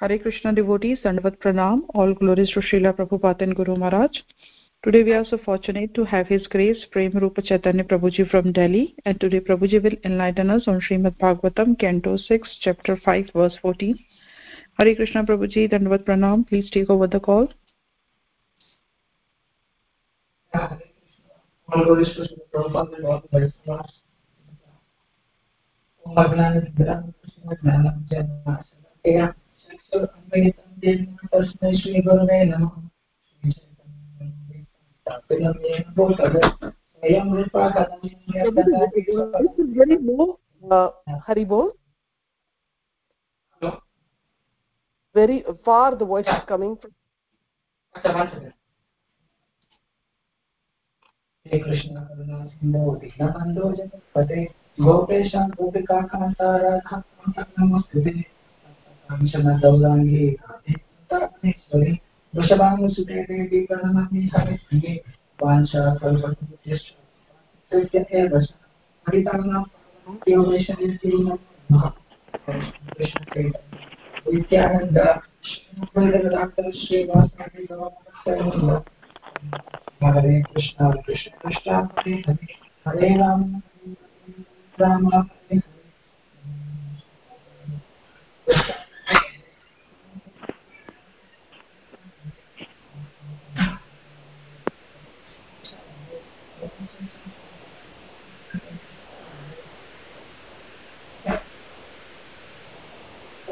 Hare Krishna devotees, Dandavat Pranam, all glories to Srila Prabhupada and Guru Maharaj. Today we are so fortunate to have His Grace Prem Rupa Chaitanya Prabhuji from Delhi and today Prabhuji will enlighten us on Srimad Bhagavatam, Canto 6, Chapter 5, verse 14. Hare Krishna Prabhuji, Dandavat Pranam, please take over the call. All तस्मै श्रीगुरुवे नमः Haribol very far the voice is coming from हे कृष्ण करुणा सिन्धो विघ्नबन्धो जगत्पते गोपेशां गोपिकाकान्ताराधां नमस्तुते अंशना दौरांगे हरे कृष्ण कृष्ण कृष्ण हरे हरे राम राम हरे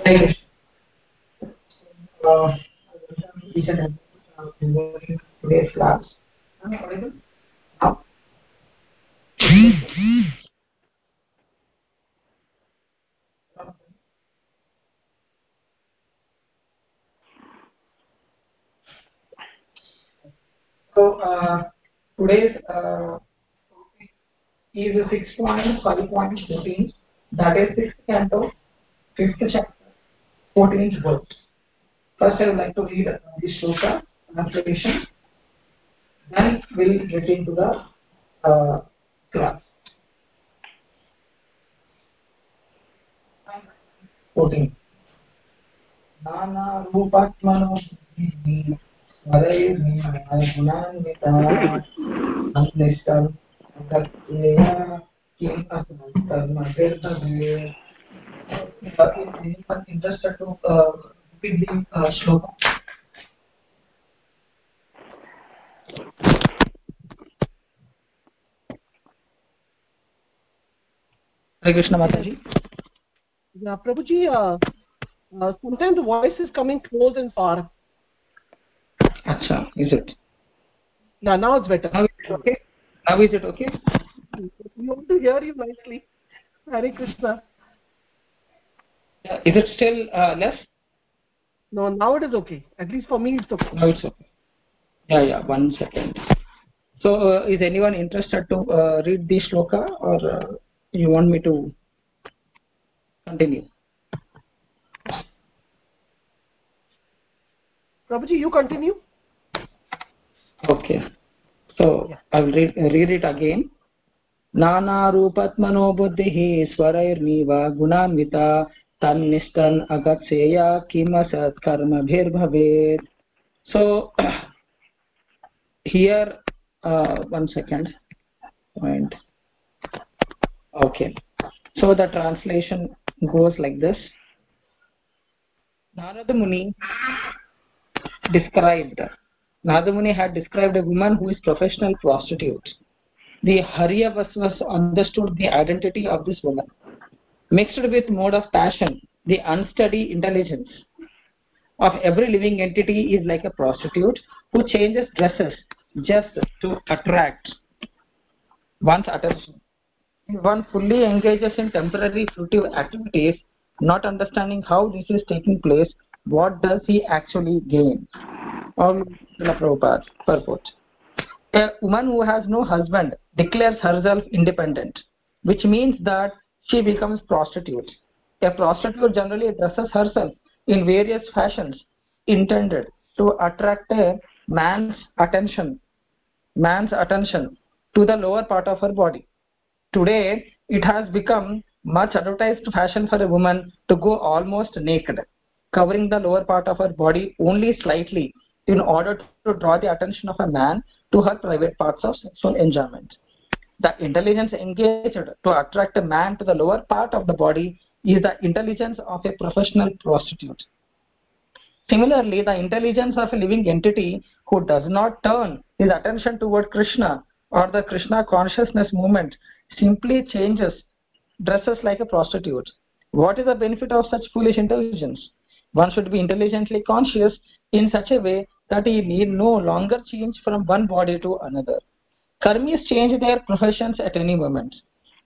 Uh, today's? So today's uh, is 6.5.14. That is sixth canto, fifth chapter, 14th verbs. First, I would like to read this shloka translation. Then we'll get into the uh, class. 14. नानारूपात्मनो वदैर्निर्गुणान्विता तत्त्वया किम् असमन्तर्मभिर्भवेत् anyone interested to uh, the uh. Hare Krishna Mataji. Yeah, Prabhuji, uh, uh, sometimes the voice is coming close and far. Acha, is it? Yeah, now it's better. Now is it okay? Now is it okay? We want to hear you nicely. Hare Krishna. Yeah, Is it still uh, less? No, now it is okay. At least for me, it's okay. No, it's okay. Yeah, yeah, one second. So, uh, is anyone interested to uh, read the shloka or uh, you want me to continue? Prabhuji, you continue. Okay. So, Yeah. I will read, read it again. नानारूपत्मनो बुद्धिः स्वरैर्नीव गुणान्विता so here uh, one second point. Okay. So the translation goes like this. Narada muni described narada muni had described a woman who is professional prostitute. The Haryasvas was understood the identity of this woman. Mixed with mode of passion, the unsteady intelligence of every living entity is like a prostitute who changes dresses just to attract one's attention. One fully engages in temporary fruitive activities, not understanding how this is taking place, what does he actually gain? Or Srila Prabhupada purport. A woman who has no husband declares herself independent, which means that she becomes prostitute. A prostitute generally dresses herself in various fashions intended to attract a man's attention, man's attention to the lower part of her body. Today, it has become much advertised fashion for a woman to go almost naked. covering the lower part of her body only slightly in order to draw the attention of a man to her private parts of sexual enjoyment. The intelligence engaged to attract a man to the lower part of the body is the intelligence of a professional prostitute. Similarly, the intelligence of a living entity who does not turn his attention toward Krishna or the Krishna consciousness movement simply changes, dresses like a prostitute. What is the benefit of such foolish intelligence? One should be intelligently conscious in such a way that he need no longer change from one body to another. Karmis change their professions at any moment.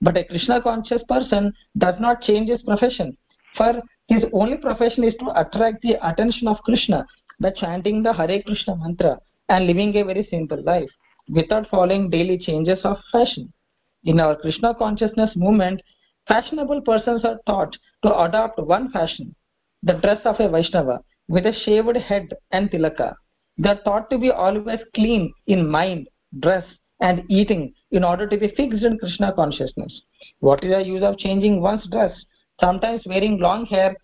But a Krishna conscious person does not change his profession. For his only profession is to attract the attention of Krishna by chanting the Hare Krishna mantra and living a very simple life without following daily changes of fashion. In our Krishna consciousness movement, fashionable persons are taught to adopt one fashion, the dress of a Vaishnava with a shaved head and tilaka. They are taught to be always clean in mind, dress, and eating in order to be fixed in Krishna consciousness. What is the use of changing one's dress? Sometimes wearing long hair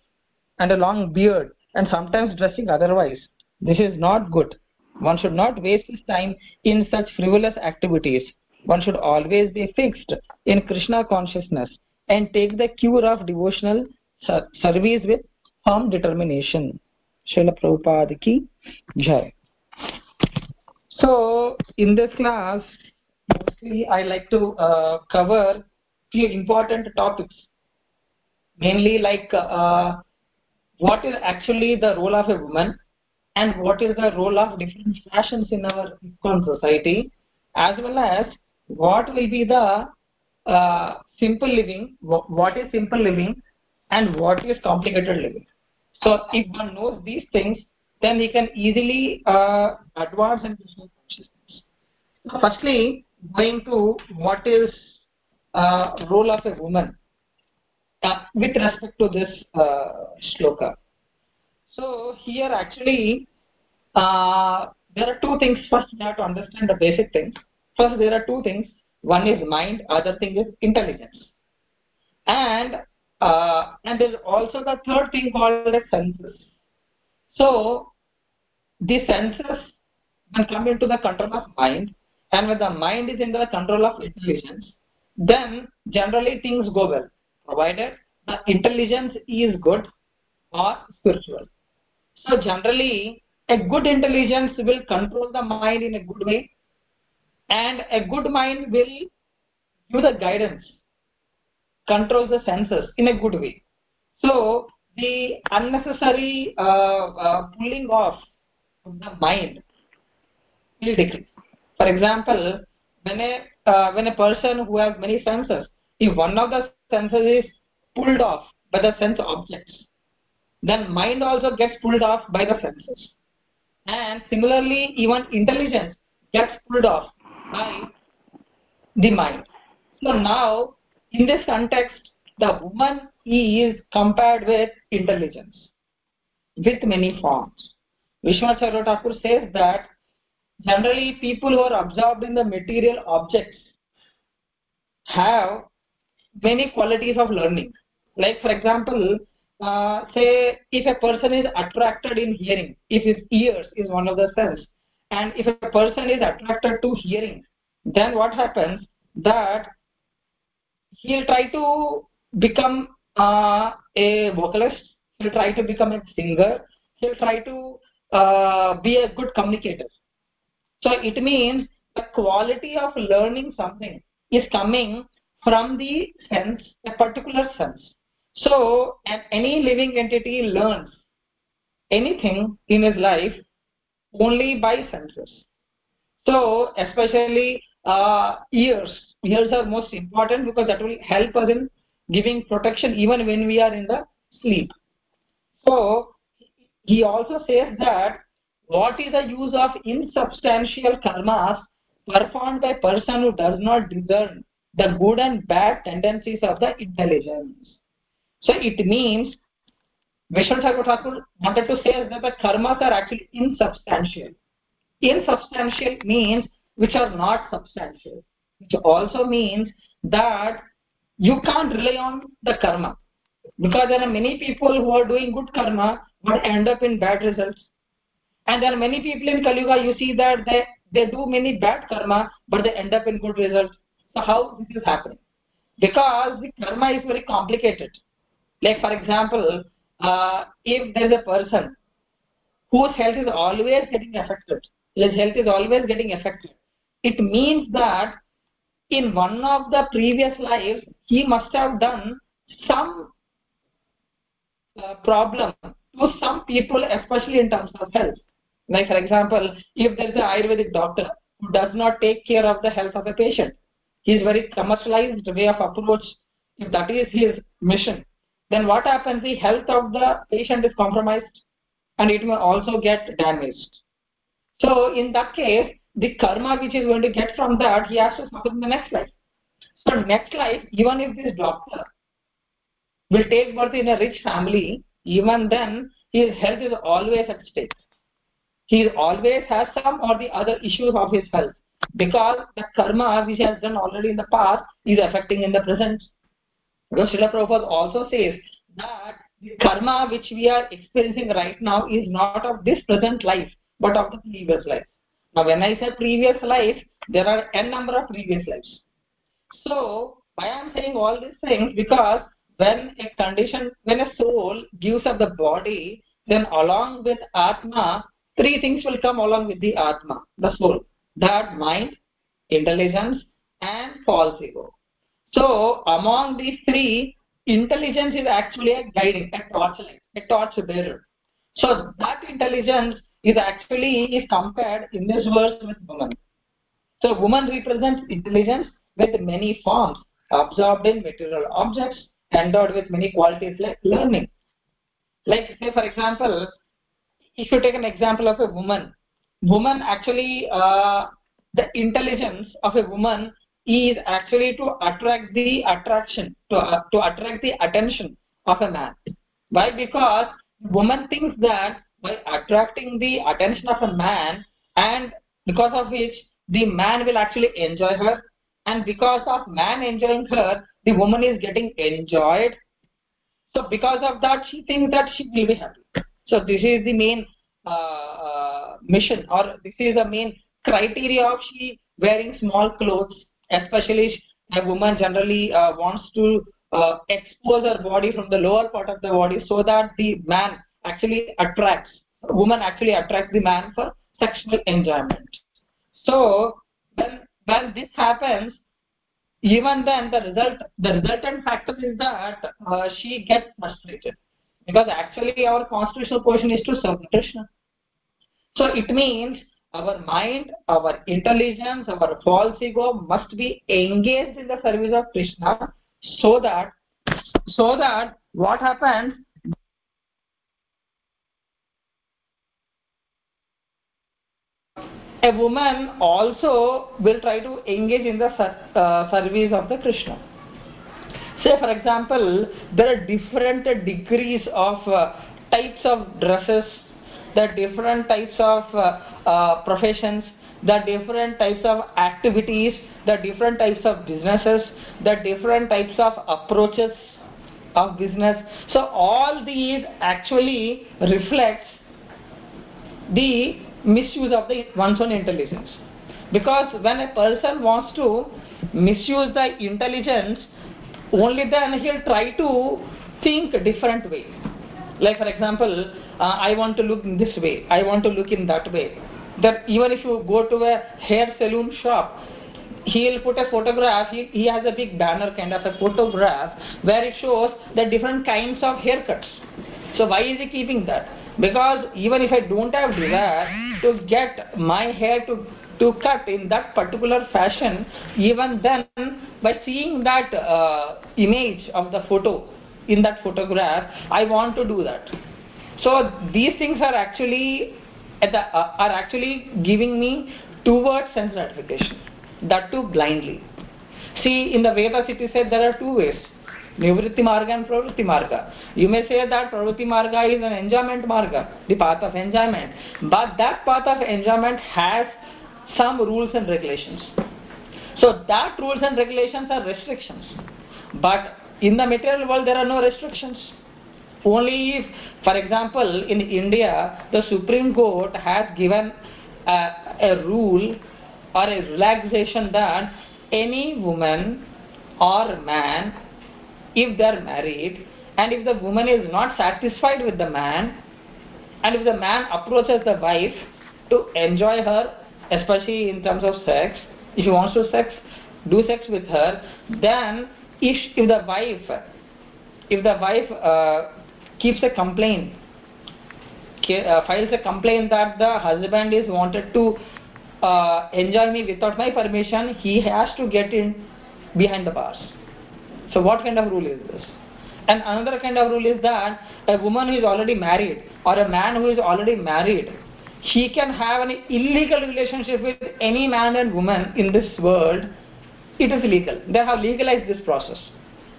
and a long beard, and sometimes dressing otherwise. This is not good. One should not waste his time in such frivolous activities. One should always be fixed in Krishna consciousness and take the cure of devotional service with firm determination. Srila Prabhupada ki Jai. So, in this class, mostly I like to uh, cover few important topics. Mainly like uh, what is actually the role of a woman and what is the role of different fashions in our society as well as what will be the uh, simple living, what is simple living and what is complicated living. So if one knows these things, then he can easily uh, advance in Krishna consciousness. So firstly, going to what is uh, role of a woman uh, with respect to this uh, shloka. So here actually uh, there are two things. First, you have to understand the basic things. First, there are two things. One is mind, other thing is intelligence. And uh, and there's also the third thing called the senses. So the senses when come into the control of mind, and when the mind is in the control of intelligence, then generally things go well, provided the intelligence is good or spiritual. So generally, a good intelligence will control the mind in a good way, and a good mind will give the guidance controls the senses in a good way. So the unnecessary uh, uh, pulling off of the mind will decrease. For example, when a uh, when a person who has many senses, if one of the senses is pulled off by the sense objects, then mind also gets pulled off by the senses. And similarly, even intelligence gets pulled off by the mind. So now in this context, the woman is compared with intelligence with many forms. Vishwanath Thakur says that generally people who are absorbed in the material objects have many qualities of learning. Like for example, uh, say if a person is attracted in hearing, if his ears is one of the sense, and if a person is attracted to hearing, then what happens that he'll try to become uh, a vocalist he'll try to become a singer he'll try to uh, be a good communicator so it means the quality of learning something is coming from the sense a particular sense. So any living entity learns anything in his life only by senses. So especially uh, ears. Ears are most important because that will help us in giving protection even when we are in the sleep. So he also says that what is the use of insubstantial karmas performed by person who does not discern the good and bad tendencies of the intelligence? So it means Vishnu Thakur wanted to say that the karmas are actually insubstantial. Insubstantial means which are not substantial which also means that you can't rely on the karma. Because there are many people who are doing good karma but end up in bad results. And there are many people in Kali you see that they, they do many bad karma, but they end up in good results. So how this is happening? Because the karma is very complicated. Like for example, uh, if there is a person whose health is always getting affected, his health is always getting affected, it means that in one of the previous lives, he must have done some uh, problem to some people, especially in terms of health. Like for example, if there is an Ayurvedic doctor who does not take care of the health of a patient, he is very commercialized way of approach. If that is his mission, then what happens? The health of the patient is compromised, and it may also get damaged. So in that case, the karma which is going to get from that, he has to suffer in the next life. So next life, even if this doctor will take birth in a rich family, even then his health is always at stake. He always has some or the other issues of his health because the karma which he has done already in the past is affecting in the present. Because Srila Prabhupada also says that the karma which we are experiencing right now is not of this present life but of the previous life. Now when I say previous life, there are n number of previous lives. So why I am saying all these things because when a condition, when a soul gives up the body, then along with Atma, three things will come along with the Atma, the soul. That mind, intelligence and false ego. So among these three, intelligence is actually a guiding, a torchlight, a torch bearer. So that intelligence is actually is compared in this verse with woman. So woman represents intelligence with many forms, absorbed in material objects, endowed with many qualities like learning. Like say for example, if you take an example of a woman, woman actually uh, the intelligence of a woman is actually to attract the attraction, to, uh, to attract the attention of a man. Why? Because woman thinks that by attracting the attention of a man and because of which the man will actually enjoy her and because of man enjoying her the woman is getting enjoyed so because of that she thinks that she will be happy so this is the main uh, uh, mission or this is the main criteria of she wearing small clothes especially a woman generally uh, wants to expose her body from the lower part of the body so that the man actually attracts woman actually attracts the man for sexual enjoyment. So when when this happens even then the result the resultant factor is that uh, she gets frustrated because actually our constitutional position is to serve krishna so it means our mind our intelligence our false ego must be engaged in the service of krishna so that so that what happens a woman also will try to engage in the uh, service of the Krishna. Say, for example, there are different degrees of uh, types of dresses, the different types of uh, uh, professions, the different types of activities, the different types of businesses, the different types of approaches of business. So all these actually reflects the misuse of the one's own intelligence because when a person wants to misuse the intelligence only then he'll try to think a different way. Like for example uh, i want to look in this way i want to look in that way. That even if you go to a hair salon shop he'll put a photograph he, he has a big banner kind of a photograph where it shows the different kinds of haircuts. So why is he keeping that? Because even if I don't have desire to get my hair to to cut in that particular fashion, even then by seeing that uh, image of the photo in that photograph, I want to do that. So these things are actually the, uh, are actually giving me towards sense gratification, that too blindly. See, in the Vedas it is said there are two ways Nivritti Marga and Pravritti Marga. You may say that Pravritti Marga is an enjoyment Marga, the path of enjoyment. But that path of enjoyment has some rules and regulations. So that rules and regulations are restrictions. But in the material world there are no restrictions. Only if, for example, in India, the Supreme Court has given a, a rule or a relaxation that any woman or man, if they are married, and if the woman is not satisfied with the man, and if the man approaches the wife to enjoy her, especially in terms of sex, if he wants to sex, do sex with her, then if, if the wife, if the wife uh, keeps a complaint, uh, files a complaint that the husband is wanted to uh, enjoy me without my permission, he has to get in behind the bars. So what kind of rule is this? And another kind of rule is that a woman who is already married or a man who is already married, he can have an illegal relationship with any man and woman in this world. It is legal. They have legalized this process.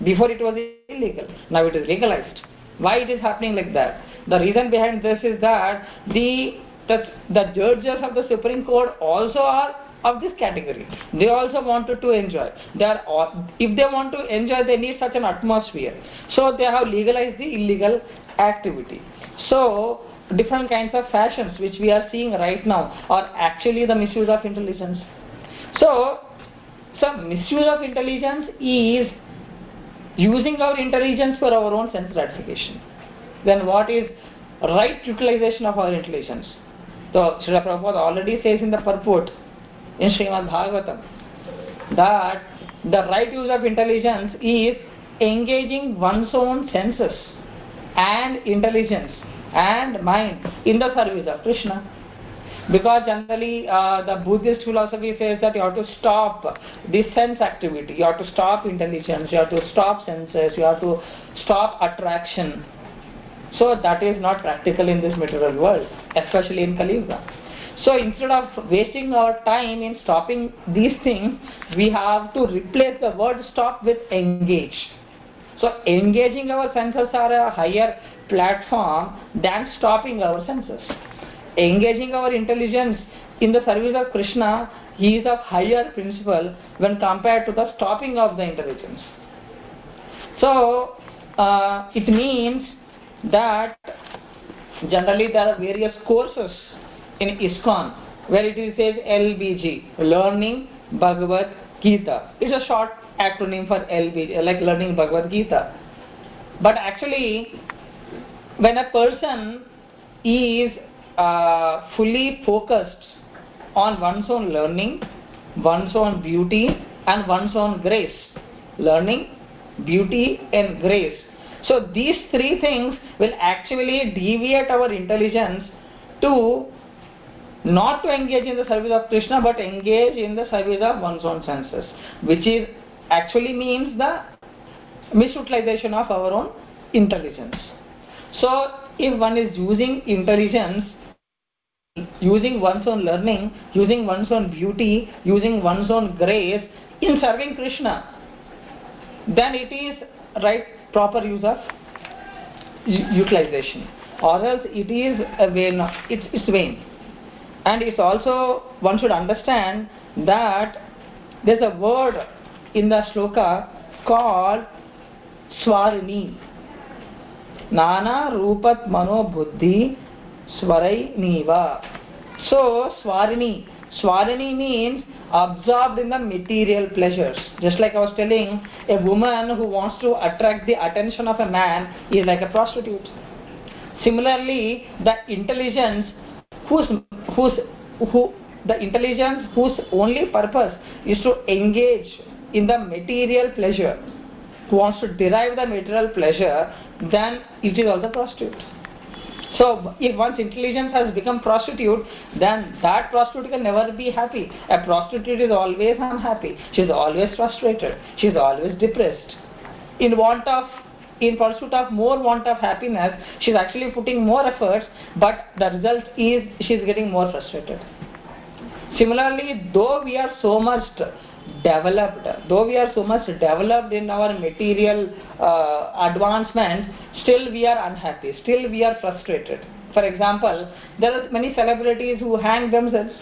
Before it was illegal. Now it is legalized. Why it is happening like that? The reason behind this is that the the, judges of the Supreme Court also are of this category. They also wanted to enjoy. They are if they want to enjoy, they need such an atmosphere. So they have legalized the illegal activity. So different kinds of fashions which we are seeing right now are actually the misuse of intelligence. So, so misuse of intelligence is using our intelligence for our own sense gratification. Then what is right utilization of our intelligence? So Srila Prabhupada already says in the purport in Srimad Bhagavatam that the right use of intelligence is engaging one's own senses and intelligence and mind in the service of Krishna. Because generally uh, the Buddhist philosophy says that you have to stop this sense activity, you have to stop intelligence, you have to stop senses, you have to stop attraction. So that is not practical in this material world, especially in Kali Yuga. So instead of wasting our time in stopping these things, we have to replace the word stop with engage. So engaging our senses are a higher platform than stopping our senses. Engaging our intelligence in the service of Krishna he is of higher principle when compared to the stopping of the intelligence. So uh, it means that generally there are various courses in ISKCON where it says LBG, Learning Bhagavad Gita. It's a short acronym for LBG, like Learning Bhagavad Gita. But actually, when a person is uh, fully focused on one's own learning, one's own beauty, and one's own grace, learning, beauty, and grace. So these three things will actually deviate our intelligence to not to engage in the service of Krishna but engage in the service of one's own senses, which is actually means the misutilization of our own intelligence. So if one is using intelligence, using one's own learning, using one's own beauty, using one's own grace in serving Krishna, then it is right proper use of utilization. Or else it is a vain it's, it's vain. And it's also one should understand that there's a word in the shloka called swarini buddhi swarai niva so swarini. Swarini means absorbed in the material pleasures. Just like i was telling a woman who wants to attract the attention of a man is like a prostitute. Similarly the intelligence whose whose who the intelligence whose only purpose is to engage in the material pleasure who wants to derive the material pleasure then it is also prostitute. So if one's intelligence has become prostitute then that prostitute can never be happy. A prostitute is always unhappy. She is always frustrated. She is always depressed. In want of in pursuit of more want of happiness, she is actually putting more efforts, but the result is she is getting more frustrated. Similarly, though we are so much developed, though we are so much developed in our material uh, advancement, still we are unhappy, still we are frustrated. For example, there are many celebrities who hang themselves.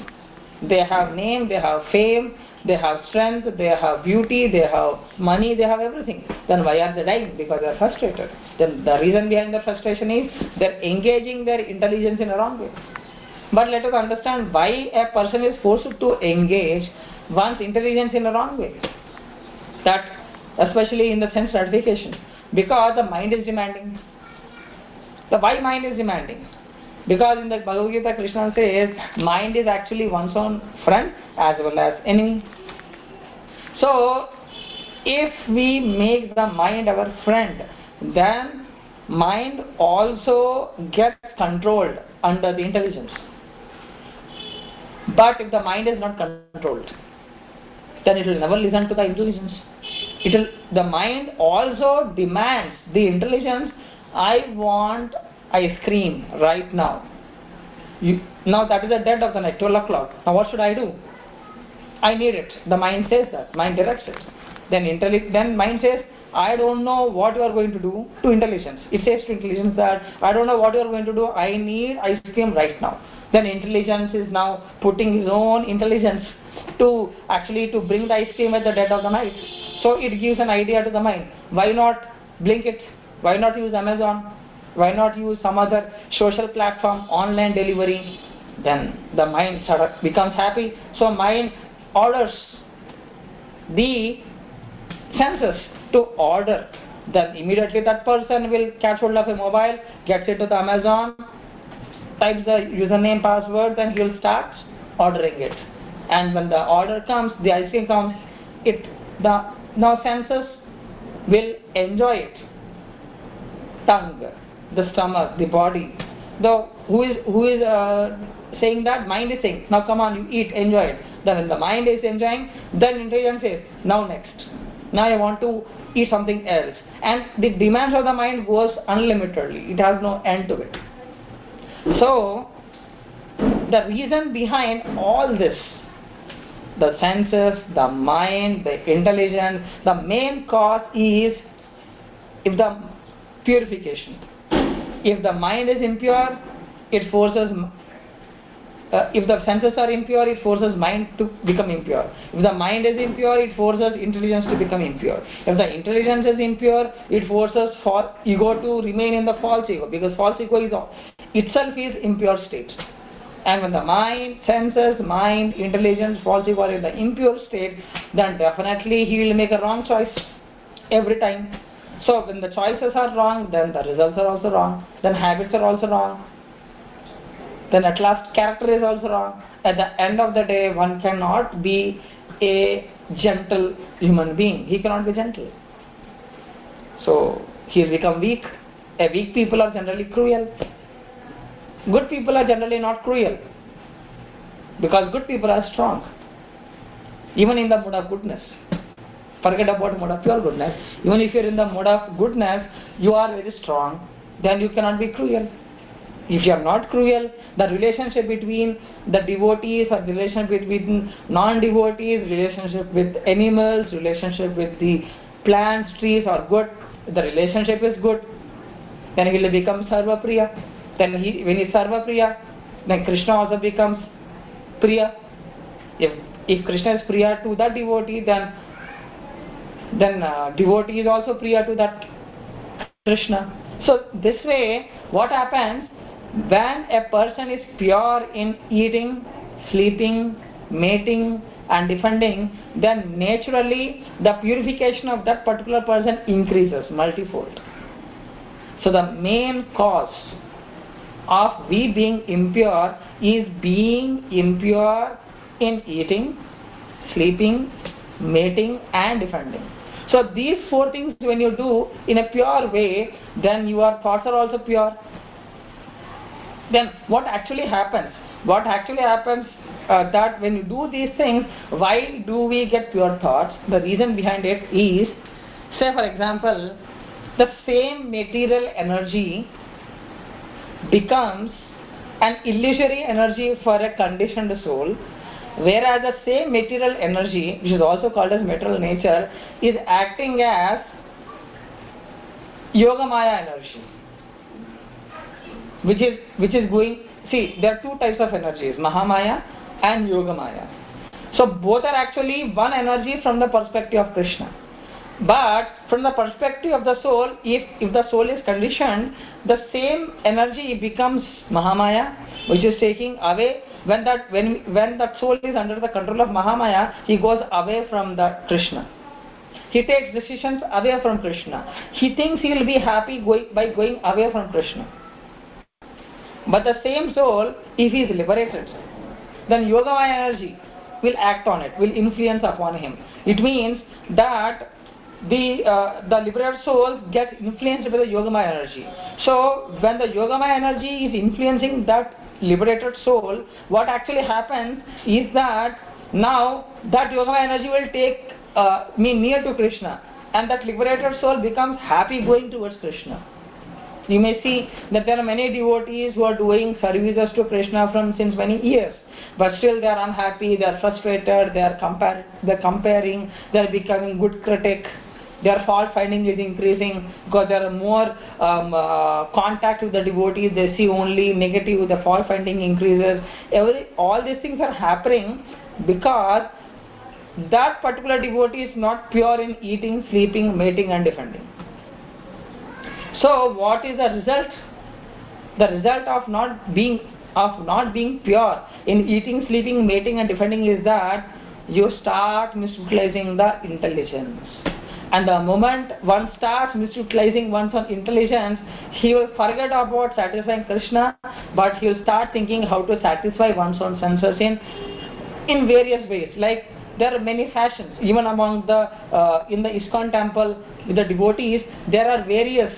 they have name, they have fame, they have strength, they have beauty, they have money, they have everything. Then why are they dying? Because they are frustrated. Then the reason behind the frustration is they're engaging their intelligence in a wrong way. But let us understand why a person is forced to engage one's intelligence in a wrong way. That especially in the sense gratification. Because the mind is demanding. The why mind is demanding? Because in the Bhagavad Gita, Krishna says mind is actually one's own friend as well as enemy. So, if we make the mind our friend, then mind also gets controlled under the intelligence. But if the mind is not controlled, then it will never listen to the intelligence. It will, the mind also demands the intelligence. I want ice cream right now. You, now that is the dead of the night, 12 o'clock. Now what should I do? I need it. The mind says that. Mind directs it. Then intelli- then mind says, I don't know what you are going to do to intelligence. It says to intelligence that I don't know what you are going to do. I need ice cream right now. Then intelligence is now putting his own intelligence to actually to bring the ice cream at the dead of the night. So it gives an idea to the mind. Why not Blinkit? Why not use Amazon? Why not use some other social platform, online delivery? Then the mind sort of becomes happy. So mind orders the senses to order. Then immediately that person will catch hold of a mobile, gets it to the Amazon, types the username, password, then he will start ordering it. And when the order comes, the ice cream comes, it the now senses will enjoy it. Tongue, the stomach, the body. The who is who is uh, saying that mind is saying, now come on, you eat, enjoy it. Then when the mind is enjoying, then intelligence says, now next. Now I want to eat something else. And the demands of the mind goes unlimitedly. It has no end to it. So the reason behind all this the senses, the mind, the intelligence, the main cause is if the purification. If the mind is impure, it forces uh, if the senses are impure, it forces mind to become impure. If the mind is impure, it forces intelligence to become impure. If the intelligence is impure, it forces for ego to remain in the false ego because false ego is itself is impure state. And when the mind, senses, mind, intelligence, false ego are in the impure state, then definitely he will make a wrong choice every time. So when the choices are wrong, then the results are also wrong. Then habits are also wrong. Then at last character is also wrong. At the end of the day, one cannot be a gentle human being. He cannot be gentle. So he has become weak. A weak people are generally cruel. Good people are generally not cruel because good people are strong, even in the mood of goodness. Forget about mode of pure goodness. Even if you're in the mode of goodness, you are very strong, then you cannot be cruel. If you are not cruel, the relationship between the devotees or the relationship between non-devotees, relationship with animals, relationship with the plants, trees are good, the relationship is good, then he will become Sarva Priya. Then he, when he is Sarva Priya, then Krishna also becomes Priya. If, if Krishna is Priya to that devotee, then then uh, devotee is also Priya to that Krishna. So this way, what happens when a person is pure in eating, sleeping, mating and defending, then naturally the purification of that particular person increases multifold. So the main cause of we being impure is being impure in eating, sleeping, mating and defending. So these four things when you do in a pure way, then your thoughts are also pure. Then what actually happens? What actually happens uh, that when you do these things, why do we get pure thoughts? The reason behind it is, say for example, the same material energy becomes an illusory energy for a conditioned soul whereas the same material energy which is also called as material nature is acting as yoga maya energy which is which is going see there are two types of energies mahamaya and Yogamaya. So both are actually one energy from the perspective of Krishna. But from the perspective of the soul, if, if the soul is conditioned, the same energy becomes Mahamaya, which is taking away when that when when that soul is under the control of Mahamaya, he goes away from the Krishna. He takes decisions away from Krishna. He thinks he will be happy going, by going away from Krishna. But the same soul, if he is liberated, then Yogamaya energy will act on it, will influence upon him. It means that the uh, the liberated soul gets influenced by the Yogamaya energy. So when the Yogamaya energy is influencing that liberated soul, what actually happens is that now that Yogamaya energy will take uh, me near to Krishna and that liberated soul becomes happy going towards Krishna. You may see that there are many devotees who are doing services to Krishna from since many years, but still they are unhappy, they are frustrated, they are they're comparing, they are becoming good critic, their fault finding is increasing because there are more um, uh, contact with the devotees they see only negative the fault finding increases. Every all these things are happening because that particular devotee is not pure in eating sleeping mating and defending so what is the result? The result of not being of not being pure in eating sleeping mating and defending is that you start misutilizing the intelligence. And the moment one starts misutilizing one's own intelligence, he will forget about satisfying Krishna, but he will start thinking how to satisfy one's own senses in, in various ways. Like there are many fashions, even among the, uh, in the ISKCON temple, with the devotees, there are various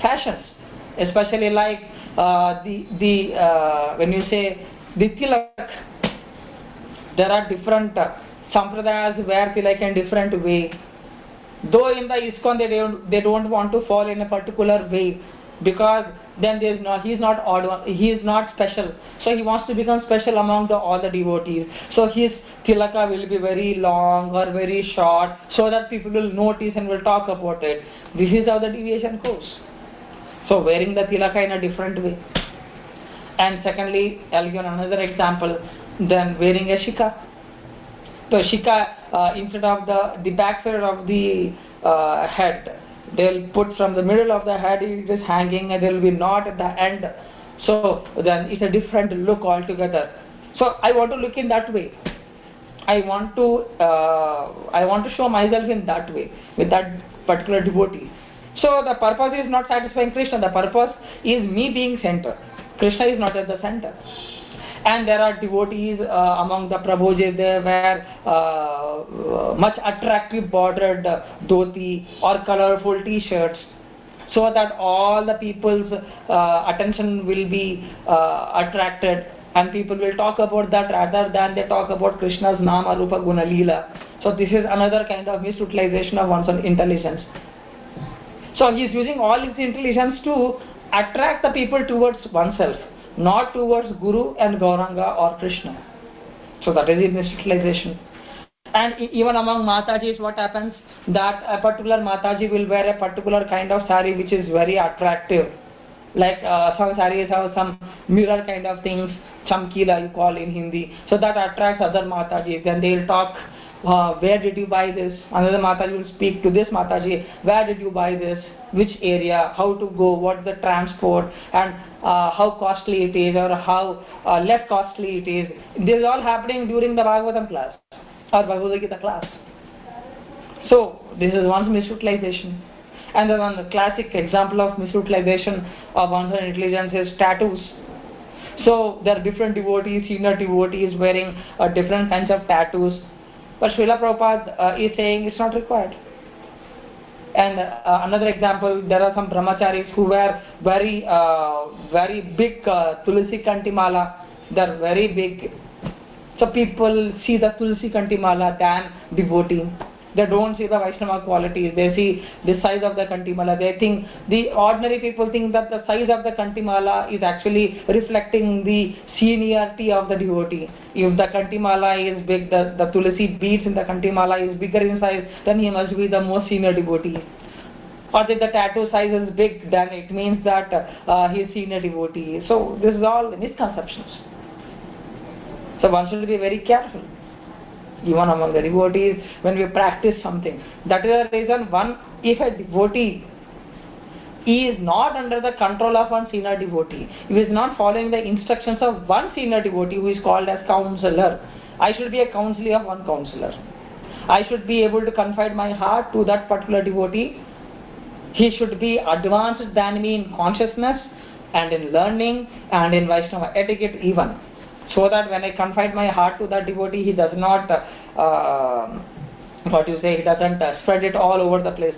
fashions, especially like uh, the, the uh, when you say the tilak, there are different uh, sampradayas wear tilak in different way. Though in the ISKCON they don't, they don't want to fall in a particular way because then there is not he is not odd one, he is not special. So he wants to become special among the all the devotees. So his tilaka will be very long or very short so that people will notice and will talk about it. This is how the deviation goes so wearing the tilaka in a different way. And secondly i'll give another example. Then wearing a shika so shika uh, instead of the the backside of the uh, head they'll put from the middle of the head it is hanging and there will be knot at the end. So then it's a different look altogether. So i want to look in that way. I want to uh, i want to show myself in that way with that particular devotee so the purpose is not satisfying krishna the purpose is me being center krishna is not at the center and there are devotees uh, among the Prabhujis there wear uh, much attractive bordered dhoti or colorful t-shirts so that all the people's uh, attention will be uh, attracted and people will talk about that rather than they talk about Krishna's Nama Rupa Guna Leela. So this is another kind of misutilization of one's own intelligence. So he is using all his intelligence to attract the people towards oneself not towards Guru and Gauranga or Krishna. So that is misutilization. And even among Matajis, what happens? That a particular Mataji will wear a particular kind of sari which is very attractive. Like uh, some saris have some mirror kind of things, chamkila you call in Hindi. So that attracts other Matajis and they will talk uh, where did you buy this? Another Mataji will speak to this Mataji, where did you buy this? Which area? How to go? What the transport? And uh, how costly it is or how uh, less costly it is. This is all happening during the Bhagavatam class or Bhagavad Gita class. So this is one's misutilization. And then one classic example of misutilization of one's intelligence is tattoos. So there are different devotees, senior devotees wearing uh, different kinds of tattoos but Srila Prabhupada uh, is saying it's not required. And uh, another example, there are some brahmacharis who wear very, uh, very big uh, Tulsi Kantimala. They're very big. So people see the Tulsi Kantimala than devotee. They don't see the Vaishnava qualities. They see the size of the Kantimala. They think, the ordinary people think that the size of the Kantimala is actually reflecting the seniority of the devotee. If the Kantimala is big, the, the Tulasi beads in the Kantimala is bigger in size, then he must be the most senior devotee. Or if the tattoo size is big, then it means that uh, he is senior devotee. So this is all misconceptions. So one should be very careful. Even among the devotees, when we practice something. That is the reason one, if a devotee is not under the control of one senior devotee, he is not following the instructions of one senior devotee who is called as counselor. I should be a counselor of one counselor. I should be able to confide my heart to that particular devotee. He should be advanced than me in consciousness and in learning and in Vaishnava etiquette even. So that when I confide my heart to that devotee, he does not, uh, what you say, he doesn't uh, spread it all over the place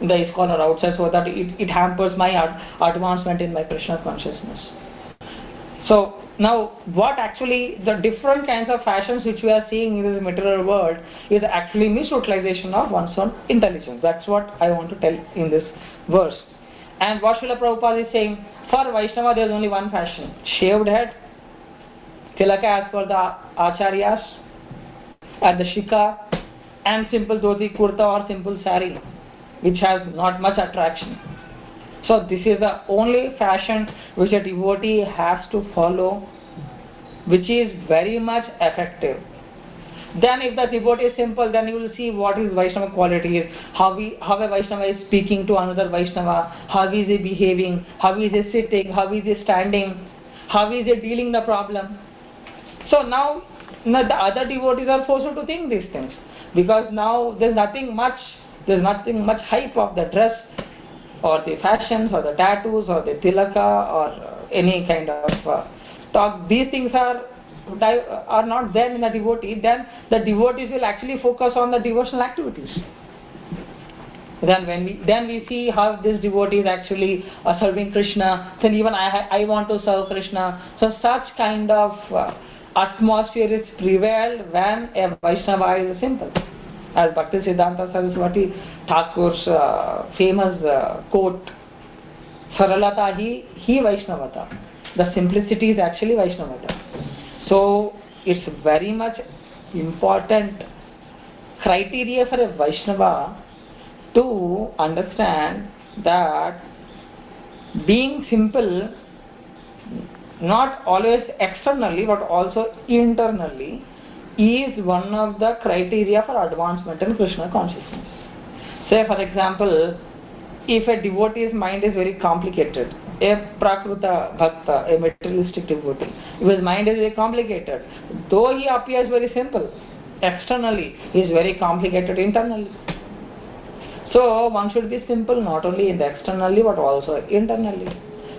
in the ISKCON or outside so that it, it hampers my advancement in my Krishna consciousness. So now what actually the different kinds of fashions which we are seeing in this material world is actually misutilization of one's own intelligence. That's what I want to tell in this verse. And what Srila Prabhupada is saying, for Vaishnava there is only one fashion, shaved head, tilaka as per the acharyas, and the shikha, and simple dhoti kurta or simple sari which has not much attraction. So this is the only fashion which a devotee has to follow, which is very much effective. Then if the devotee is simple, then you will see what his Vaishnava quality is, how, we, how a Vaishnava is speaking to another Vaishnava, how is he behaving, how is he sitting, how is he standing, how is he dealing the problem. So now, the other devotees are forced to think these things because now there's nothing much there's nothing much hype of the dress or the fashions or the tattoos or the tilaka or any kind of uh, talk. These things are are not there in the devotee, then the devotees will actually focus on the devotional activities. Then when we then we see how this devotee is actually uh, serving Krishna. Then even I I want to serve Krishna. So such kind of uh, atmosphere is prevailed when a Vaishnava is simple as Bhakti Siddhanta Saraswati Thakur's uh, famous uh, quote, Saralata hi, hi Vaishnavata. The simplicity is actually Vaishnavata. So it's very much important criteria for a Vaishnava to understand that being simple not always externally but also internally is one of the criteria for advancement in Krishna consciousness. Say for example, if a devotee's mind is very complicated, a prakruta bhakta, a materialistic devotee, if his mind is very complicated, though he appears very simple, externally he is very complicated internally. So one should be simple not only in the externally but also internally.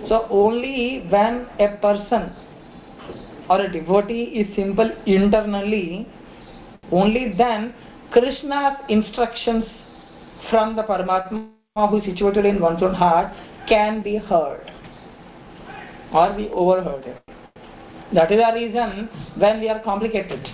So only when a person or a devotee is simple internally, only then Krishna's instructions from the Paramatma who is situated in one's own heart can be heard or be overheard. That is the reason when we are complicated,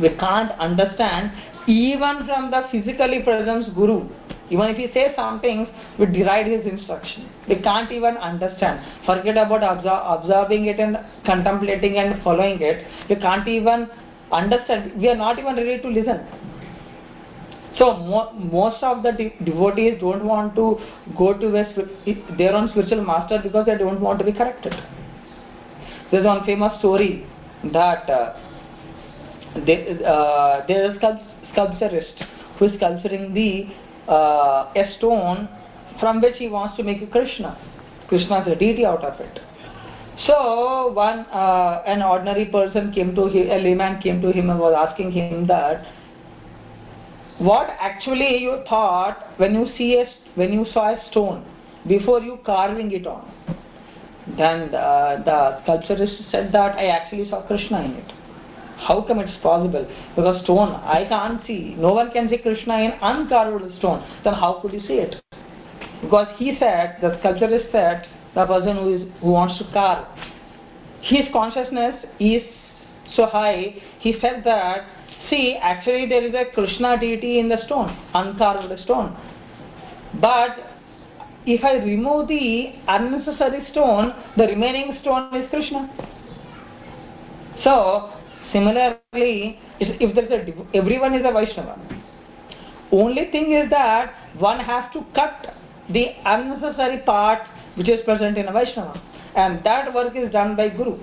we can't understand even from the physically present Guru even if he says some things, we deride his instruction. We can't even understand. Forget about observing it and contemplating and following it. We can't even understand. We are not even ready to listen. So mo most of the de devotees don't want to go to their own spiritual master because they don't want to be corrected. There's one famous story that uh, they, uh, there is a sculpturist who is sculpturing the uh, a stone from which he wants to make a Krishna. Krishna is a deity out of it. So one uh, an ordinary person came to him, a layman came to him and was asking him that what actually you thought when you see a when you saw a stone before you carving it on. Then the, the sculpturist said that I actually saw Krishna in it. How come it's possible? Because stone, I can't see. No one can see Krishna in uncarved stone. Then how could you see it? Because he said, the sculpturist said, the person who, is, who wants to carve, his consciousness is so high, he said that, see, actually there is a Krishna deity in the stone, uncarved stone. But if I remove the unnecessary stone, the remaining stone is Krishna. So, Similarly, if there is a, everyone is a Vaishnava. Only thing is that one has to cut the unnecessary part which is present in a Vaishnava. And that work is done by Guru.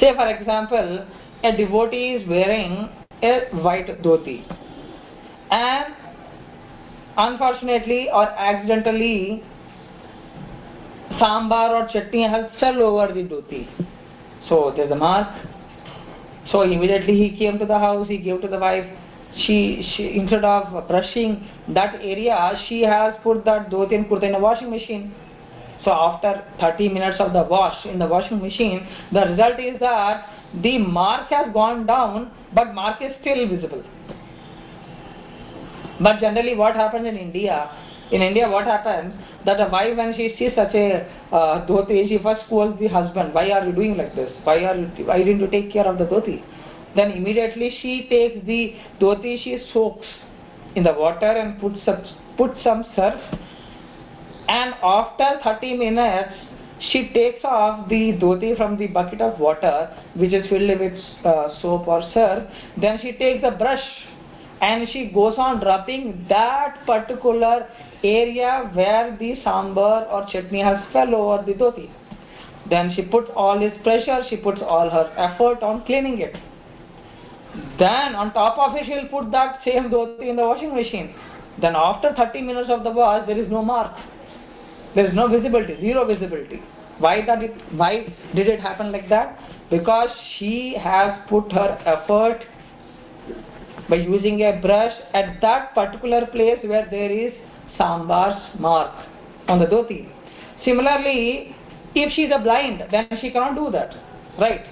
Say for example, a devotee is wearing a white dhoti and unfortunately or accidentally sambar or chutney has fell over the dhoti. So there's a mark. So immediately he came to the house, he gave to the wife. She, she instead of brushing that area, she has put that dhoti and kurta in a washing machine. So after 30 minutes of the wash in the washing machine, the result is that the mark has gone down, but mark is still visible. But generally, what happens in India? In India, what happens that a wife, when she sees such a uh, dhoti, she first scolds the husband. Why are you doing like this? Why are you, why didn't you take care of the dhoti? Then immediately she takes the dhoti, she soaks in the water and puts some, puts some surf. And after 30 minutes, she takes off the dhoti from the bucket of water, which is filled with uh, soap or surf. Then she takes the brush and she goes on rubbing that particular area where the sambar or chutney has fell over the dhoti. Then she puts all his pressure, she puts all her effort on cleaning it. Then on top of it, she'll put that same dhoti in the washing machine. Then after 30 minutes of the wash, there is no mark. There is no visibility, zero visibility. Why that? It, why did it happen like that? Because she has put her effort by using a brush at that particular place where there is sambar's mark on the dhoti. Similarly, if she is a blind, then she cannot do that. Right?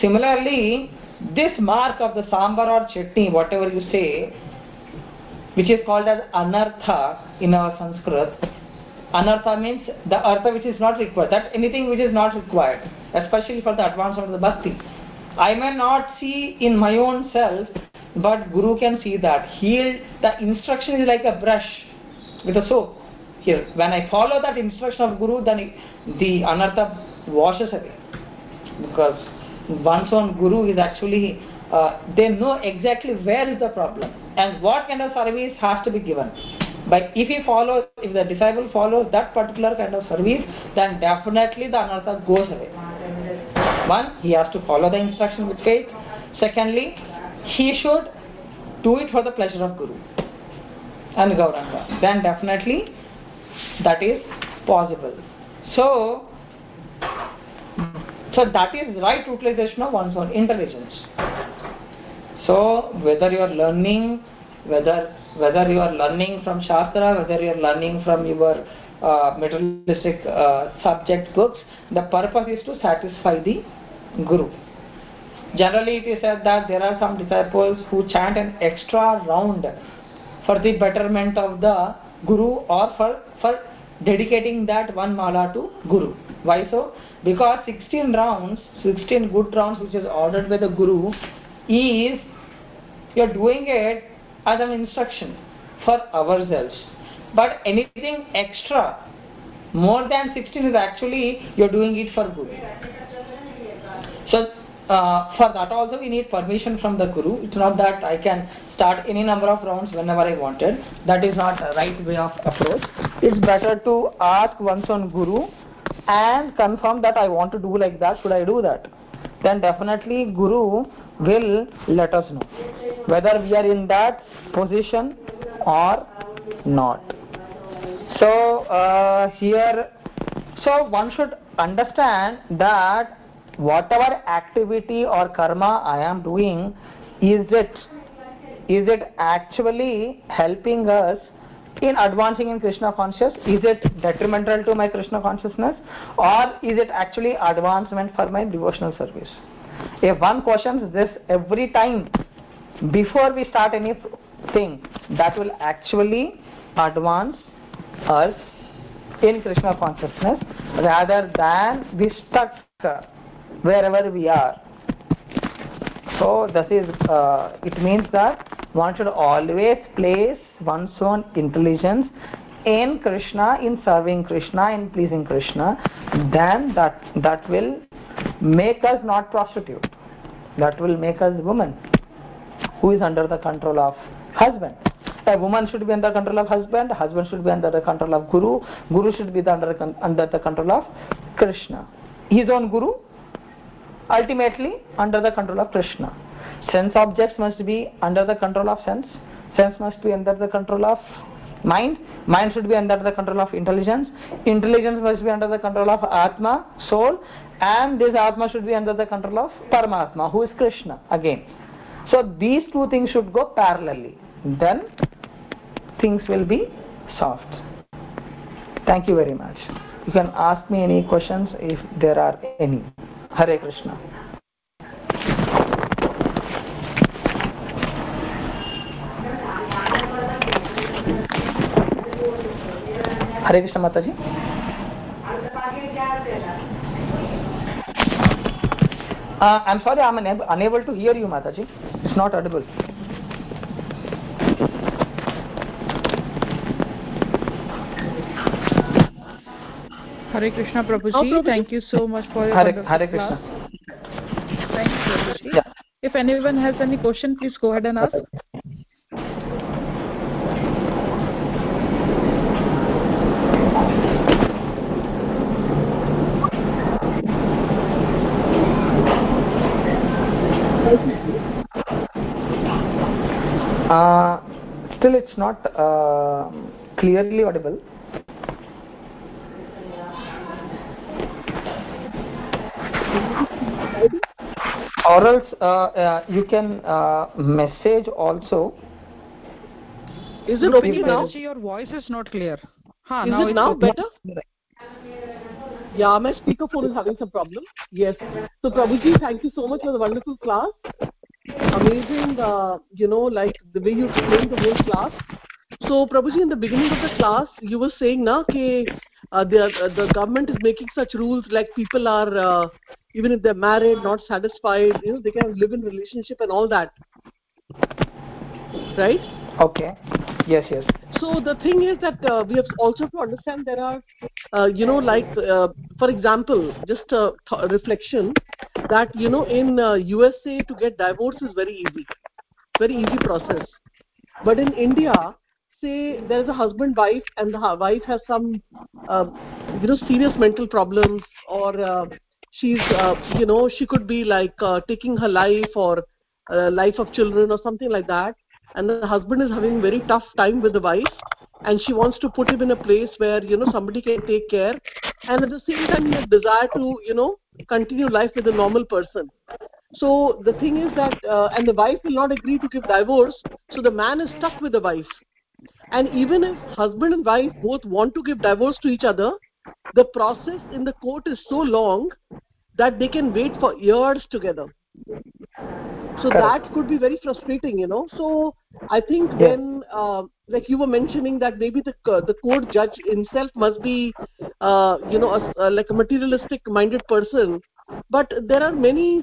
Similarly, this mark of the sambar or chutney, whatever you say, which is called as anartha in our Sanskrit, anartha means the artha which is not required. That anything which is not required, especially for the advancement of the bhakti. I may not see in my own self, but Guru can see that. He, the instruction is like a brush a soap. Here, when I follow that instruction of Guru, then the anartha washes away. Because one's own Guru is actually, uh, they know exactly where is the problem and what kind of service has to be given. But if he follows, if the disciple follows that particular kind of service, then definitely the anartha goes away. One, he has to follow the instruction with faith. Secondly, he should do it for the pleasure of Guru and Gauranga. Then definitely that is possible. So, so that is right utilization of one's own intelligence. So whether you are learning, whether whether you are learning from Shastra, whether you are learning from your uh, materialistic uh, subject books, the purpose is to satisfy the Guru. Generally, it is said that there are some disciples who chant an extra round for the betterment of the Guru or for, for dedicating that one mala to Guru. Why so? Because 16 rounds, 16 good rounds which is ordered by the Guru is you are doing it as an instruction for ourselves. But anything extra, more than 16 is actually you are doing it for Guru. So uh, for that also we need permission from the Guru. It's not that I can start any number of rounds whenever I wanted. That is not the right way of approach. It's better to ask one's own Guru and confirm that I want to do like that. Should I do that? Then definitely Guru will let us know whether we are in that position or not. So uh, here, so one should understand that whatever activity or karma I am doing, is it is it actually helping us in advancing in Krishna consciousness? Is it detrimental to my Krishna consciousness, or is it actually advancement for my devotional service? If one questions this every time before we start anything, that will actually advance us in Krishna consciousness rather than be stuck wherever we are. So this is uh, it means that one should always place one's own intelligence in Krishna, in serving Krishna, in pleasing Krishna. Then that that will make us not prostitute. That will make us woman who is under the control of husband. A woman should be under the control of husband, husband should be under the control of guru, guru should be under, under the control of Krishna. His own guru ultimately under the control of krishna. Sense objects must be under the control of sense. Sense must be under the control of mind. Mind should be under the control of intelligence. Intelligence must be under the control of atma soul. And this atma should be under the control of paramatma who is krishna again. So these two things should go parallelly. Then things will be solved. Thank you very much. You can ask me any questions if there are any हरे कृष्ण। हरे कृष्ण माता ji I am sorry I am unable to hear you माता ji it's not audible Hare Krishna Prabhuji, Prabhuji. thank you so much for your hare, hare class. Thank you, Prabhuji. yeah If anyone has any question, please go ahead and ask. uh, still it's not uh, clearly audible or else uh, uh, you can uh, message also Is it okay if now? Prabhuji, your voice is not clear. Ha, Is now it it's now okay. better? Yeah, my speakerphone is having some problem. Yes. So Prabhuji, thank you so much for the wonderful class. Amazing, uh, you know, like the way you explained the whole class. So Prabhuji, in the beginning of the class, you were saying na ke uh, the uh, the government is making such rules like people are uh, even if they're married, not satisfied, you know, they can live in relationship and all that. Right? okay yes yes so the thing is that uh, we have also to understand there are uh, you know like uh, for example just a th- reflection that you know in uh, usa to get divorce is very easy very easy process but in india say there's a husband wife and the wife has some uh, you know serious mental problems or uh, she's uh, you know she could be like uh, taking her life or uh, life of children or something like that. And the husband is having very tough time with the wife and she wants to put him in a place where you know somebody can take care. And at the same time he has desire to you know continue life with a normal person. So the thing is that uh, and the wife will not agree to give divorce so the man is stuck with the wife. And even if husband and wife both want to give divorce to each other the process in the court is so long that they can wait for years together. So Correct. that could be very frustrating you know. So i think Yeah. when uh, like you were mentioning that maybe the the court judge himself must be uh, you know a, a, like a materialistic minded person. But there are many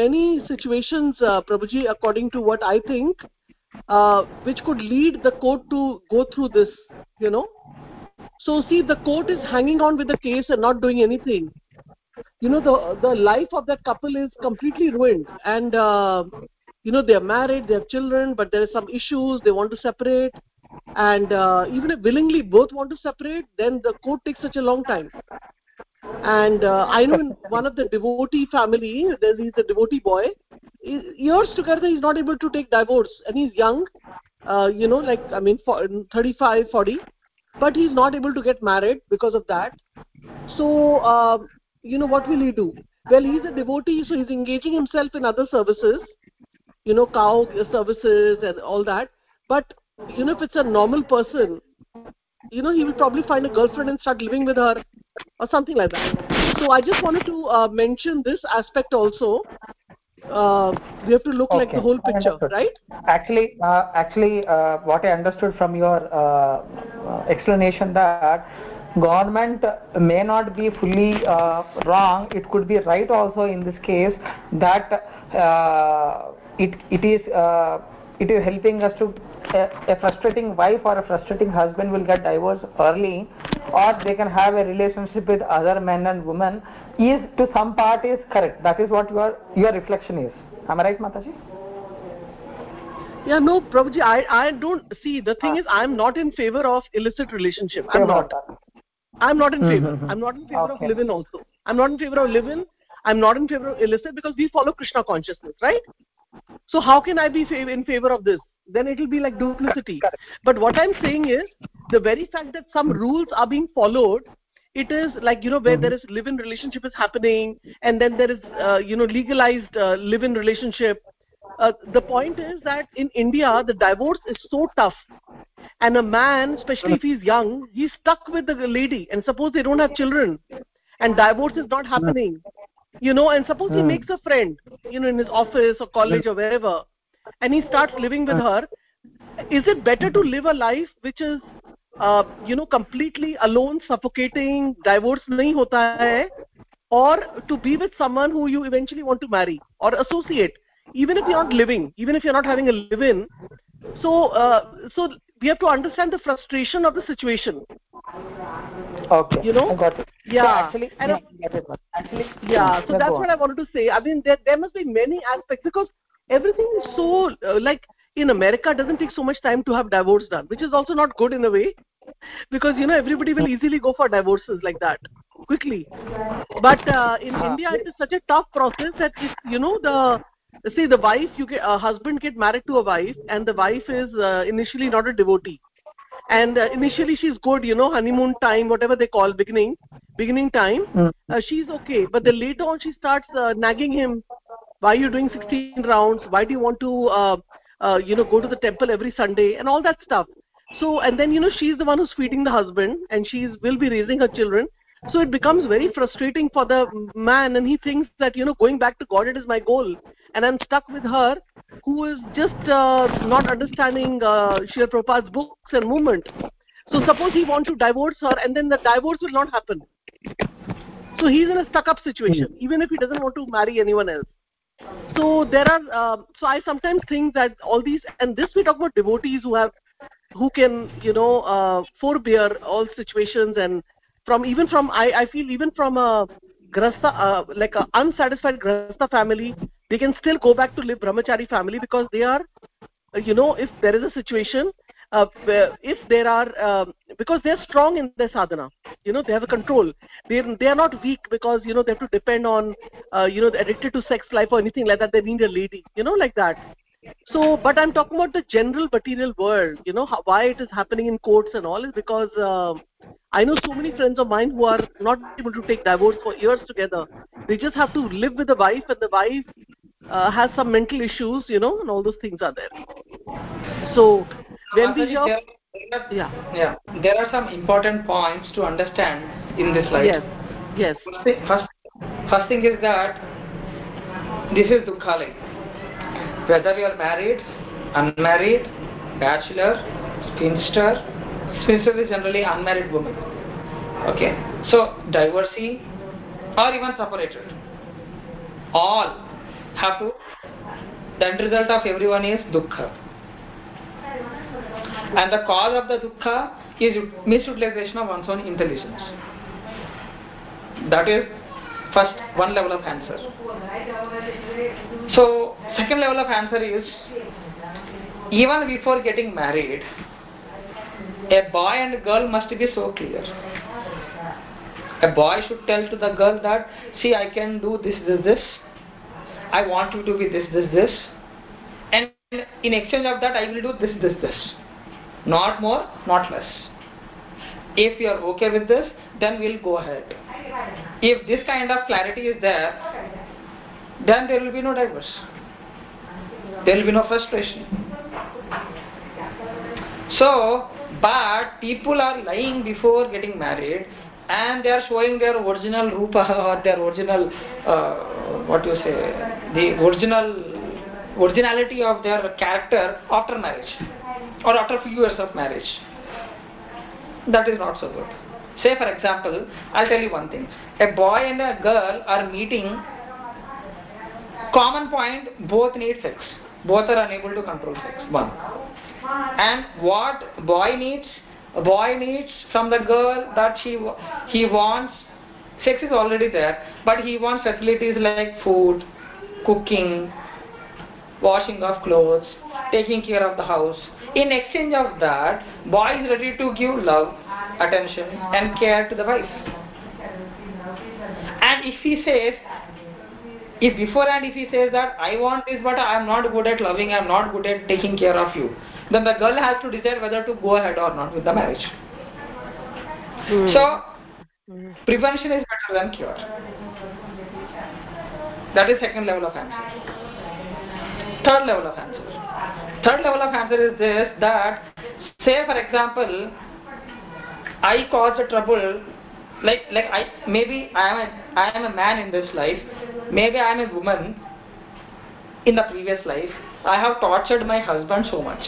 many situations uh, prabhuji according to what i think uh, which could lead the court to go through this you know. So see the court is hanging on with the case and not doing anything you know the the life of that couple is completely ruined. And uh, you know they are married they have children but there are some issues they want to separate. And uh, even if willingly both want to separate then the court takes such a long time. And uh, i know in one of the devotee family there's he's a devotee boy he- years together he's not able to take divorce. And he's young uh, you know like i mean for 35 40 but he's not able to get married because of that. So uh, you know what will he do? Well he's a devotee so he's engaging himself in other services you know cow services and all that. But you know if it's a normal person you know he will probably find a girlfriend and start living with her or something like that. So i just wanted to uh, mention this aspect also. Uh, we have to look like the whole picture right? Actually, uh, actually, uh, what I understood from your uh, uh, explanation that government may not be fully uh, wrong. It could be right also in this case that uh, it it is uh, it is helping us to a, frustrating wife or a frustrating husband will get divorced early, or they can have a relationship with other men and women. Is to some part is correct. That is what your your reflection is. Am I right, Mataji? yeah no Prabhuji, i i don't see the thing is i'm not in favor of illicit relationship i'm not i'm not in favor. Mhm. i'm not in favor Okay. of live-in also. I'm not in favor of live-in. I'm not in favor of illicit because we follow krishna consciousness right? So how can i be in favor of this? Then it will be like duplicity. But what i'm saying is the very fact that some rules are being followed it is like you know where mm-hmm. there is live-in relationship is happening and then there is uh, you know legalized uh, live-in relationship uh, the point is that in india the divorce is so tough. And a man especially if he's young he's stuck with the lady. And suppose they don't have children. And divorce is not happening. You know and suppose he hmm. makes a friend you know in his office or college or wherever and he starts living with her. Is it better to live a life which is uh, you know completely alone suffocating divorce nahi hota hai or to be with someone who you eventually want to marry or associate even if you're not living even if you're not having a live in so uh, so we have to understand the frustration of the situation. Okay. You know? I got it. Yeah, yeah actually, and, yeah, actually yeah so that's what i wanted to say. I mean there, there must be many aspects because everything is so uh, like in america doesn't take so much time to have divorce done which is also not good in a way because you know everybody will easily go for divorces like that quickly. But uh, in india it is such a tough process that if you know the see the wife you get a husband get married to a wife and the wife is uh, initially not a devotee. And uh, initially she's good you know honeymoon time whatever they call beginning beginning time mm. uh, she's okay. But then later on she starts uh, nagging him why are you doing 16 rounds? Why do you want to uh, uh, you know go to the temple every sunday? And all that stuff. So and then you know she's the one who's feeding the husband and she's will be raising her children. So it becomes very frustrating for the man and he thinks that you know going back to god it is my goal and i'm stuck with her who is just uh, not understanding uh, Srila Prabhupada's books and movement. So suppose he wants to divorce her and then the divorce will not happen. So he's in a stuck up situation even if he doesn't want to marry anyone else. So there are uh, so i sometimes think that all these and this we talk about devotees who have who can you know uh, forbear all situations and from even from i i feel even from a grasta uh, like a unsatisfied grasta family they can still go back to live brahmachari family because they are uh, you know if there is a situation uh, if there are um, because they're strong in their sadhana you know they have a control. They they are not weak because you know they have to depend on uh, you know addicted to sex life or anything like that. They need a lady you know like that. So but i'm talking about the general material world you know how, why it is happening in courts and all is because uh, i know so many friends of mine who are not able to take divorce for years together. They just have to live with the wife and the wife uh, has some mental issues you know and all those things are there. So when we hear yeah. yeah there are some important points to understand in this life. Yes yes. First thing, first, first thing is that this is dukhalaya whether you are married, unmarried, bachelor, spinster, spinster is generally unmarried woman. Okay, so divorcee or even separated, all to. The end result of everyone is dukkha, and the cause of the dukkha is misutilization of one's own intelligence. That is first one level of answer so second level of answer is even before getting married a boy and girl must be so clear a boy should tell to the girl that see i can do this this this i want you to be this this this. And in exchange of that i will do this this this. Not more not less. If you are okay with this then we'll go ahead. If this kind of clarity is there, then there will be no divorce. There will be no frustration. So, but people are lying before getting married and they are showing their original rupa or their original, uh, what you say, the original originality of their character after marriage or after few years of marriage. That is not so good. Say for example, I'll tell you one thing. A boy and a girl are meeting. Common point, both need sex. Both are unable to control sex. One. And what boy needs? A boy needs from the girl that she he wants. Sex is already there, but he wants facilities like food, cooking, washing of clothes, taking care of the house. In exchange of that, boy is ready to give love, attention and care to the wife. And if he says, if beforehand if he says that I want this but I am not good at loving, I am not good at taking care of you, then the girl has to decide whether to go ahead or not with the marriage. Mm. So mm. prevention is better than cure. That is second level of answer. Third level of answer. Third level of answer is this that say for example I caused a trouble like like I maybe I am a, I am a man in this life maybe I am a woman in the previous life I have tortured my husband so much.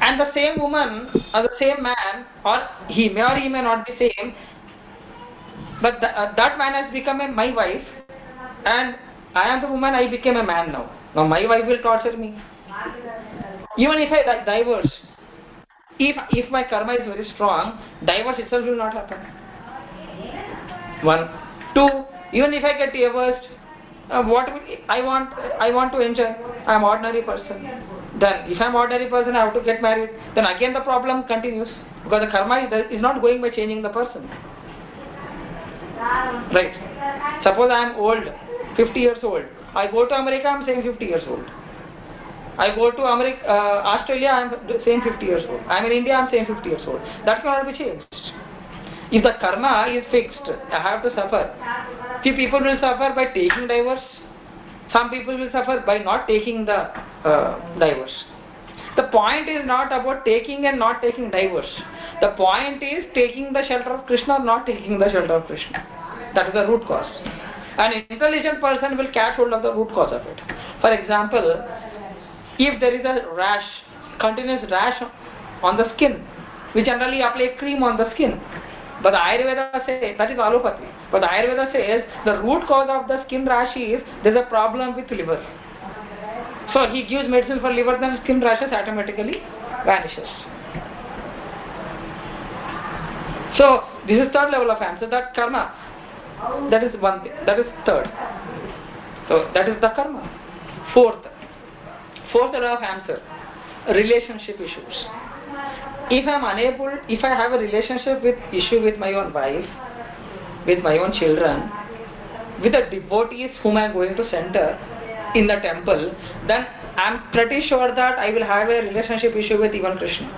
And the same woman or the same man or he may or he may not be same but the, uh, that man has become a, my wife and I am the woman I became a man now. Now my wife will torture me. Even if I divorce if if my karma is very strong divorce itself will not happen. One two even if i get divorced uh, what i want i want to enjoy i am ordinary person then if i am ordinary person i have to get married then again the problem continues because the karma is, not going by changing the person right suppose i am old 50 years old i go to america i am saying 50 years old I go to America, uh, Australia, I am saying 50 years old. I am in India, I am saying 50 years old. That cannot be changed. If the karma is fixed, I have to suffer. Few people will suffer by taking divorce. Some people will suffer by not taking the uh, divorce. The point is not about taking and not taking divorce. The point is taking the shelter of Krishna or not taking the shelter of Krishna. That is the root cause. An intelligent person will catch hold of the root cause of it. For example, if there is a rash, continuous rash on the skin, we generally apply cream on the skin. But Ayurveda says, that is allopathy. But Ayurveda says the root cause of the skin rash is there is a problem with liver. So he gives medicine for liver, then skin rashes automatically vanishes. So this is third level of answer, that karma. That is one thing. That is third. So that is the karma. Fourth, Fourth law of answer relationship issues. If I am unable, if I have a relationship with issue with my own wife, with my own children, with the devotees whom I am going to center in the temple, then I am pretty sure that I will have a relationship issue with even Krishna.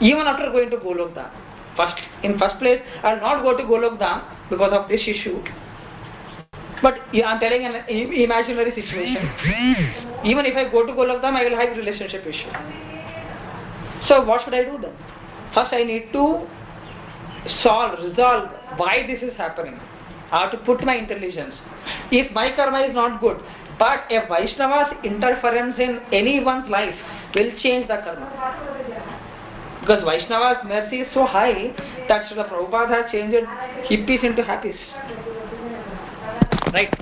Even after going to Golok Dham. First, in first place, I will not go to Golok Dham because of this issue. But I am telling an imaginary situation. Even if I go to Golokdham, I will have a relationship issue. So what should I do then? First I need to solve, resolve why this is happening. I have to put my intelligence. If my karma is not good, but a Vaishnava's interference in anyone's life will change the karma. Because Vaishnava's mercy is so high that Srila Prabhupada has changed hippies into happies. Right?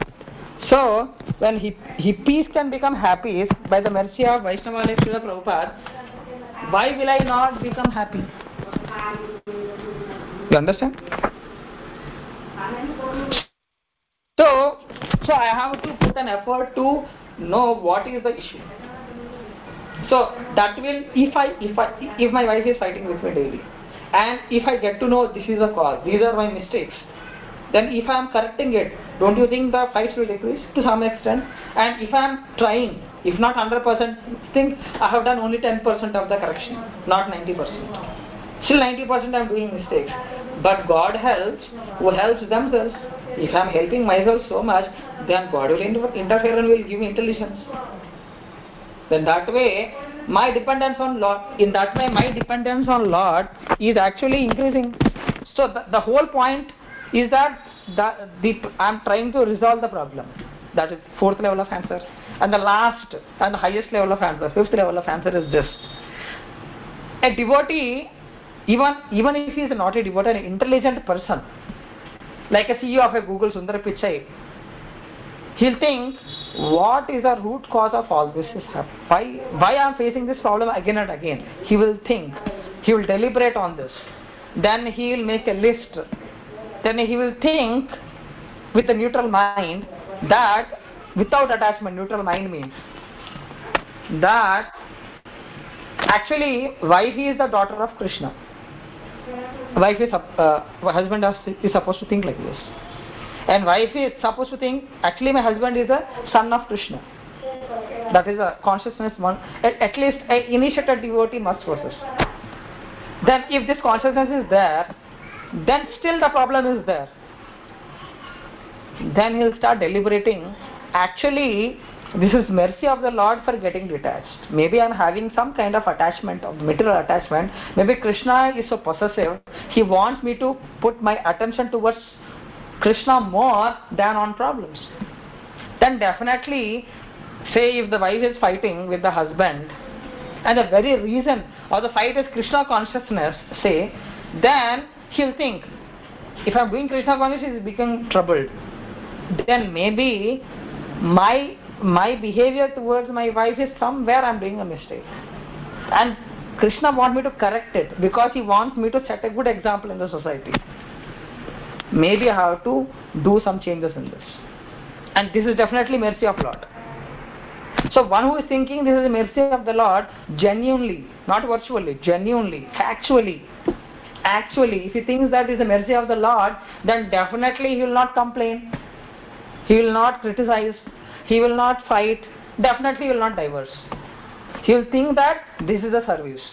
So, when he, hippies can become happy by the mercy of Vaishnava like Srila Prabhupada, why will I not become happy? You understand? So, so I have to put an effort to know what is the issue. So that will, if I, if I, if my wife is fighting with me daily, and if I get to know this is the cause, these are my mistakes, then if I am correcting it, don't you think the fights will decrease to some extent? And if I am trying, if not 100%, think I have done only 10% of the correction, not 90%. Still 90% I am doing mistakes. But God helps who helps themselves. If I am helping myself so much, then God will interfere and will give me intelligence. Then that way, my dependence on Lord, in that way my dependence on Lord is actually increasing. So the, the whole point is that the, the, I am trying to resolve the problem. That is fourth level of answer. And the last and the highest level of answer, fifth level of answer is this. A devotee, even, even if he is not a devotee, an intelligent person, like a CEO of a Google Sundar Pichai, he'll think, what is the root cause of all this is Why, why I am facing this problem again and again? He will think, he will deliberate on this. Then he will make a list then he will think with a neutral mind that without attachment, neutral mind means that actually wife is the daughter of Krishna. Wife is, uh, husband is supposed to think like this. and wife is supposed to think actually my husband is a son of krishna that is a consciousness one at, least a initiated devotee must possess then if this consciousness is there then still the problem is there then he'll start deliberating actually this is mercy of the lord for getting detached. Maybe i'm having some kind of attachment of material attachment. Maybe krishna is so possessive. He wants me to put my attention towards krishna more than on problems. Then definitely say if the wife is fighting with the husband and the very reason or the fight is krishna consciousness say then he'll think if i'm doing krishna consciousness is becoming troubled. Then maybe my my behavior towards my wife is somewhere i'm doing a mistake. And krishna wants me to correct it because he wants me to set a good example in the society. Maybe i have to do some changes in this. And this is definitely mercy of lord. So one who is thinking this is the mercy of the lord genuinely not virtually genuinely factually actually if he thinks that is the mercy of the lord then definitely he will not complain. He will not criticize he will not fight. Definitely will not divorce. He will think that this is a service.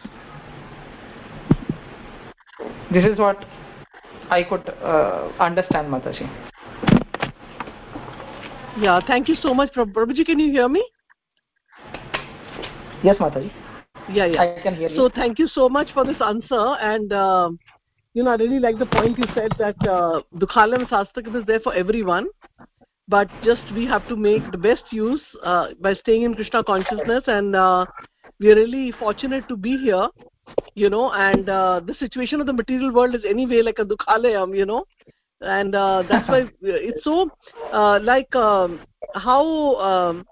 This is what i could uh, understand mataji. Yeah thank you so much prabhuji can you hear me? Yes mataji. Yeah yeah. I can hear you. So thank you so much for this answer and uh, you know i really like the point you said that uh, dukhalayam ashashvatam is there for everyone but just we have to make the best use uh, by staying in krishna consciousness and uh, we are really fortunate to be here you know and uh, the situation of the material world is anyway like a dukhalayam you know. And uh, that's why it's so uh, like um, how um,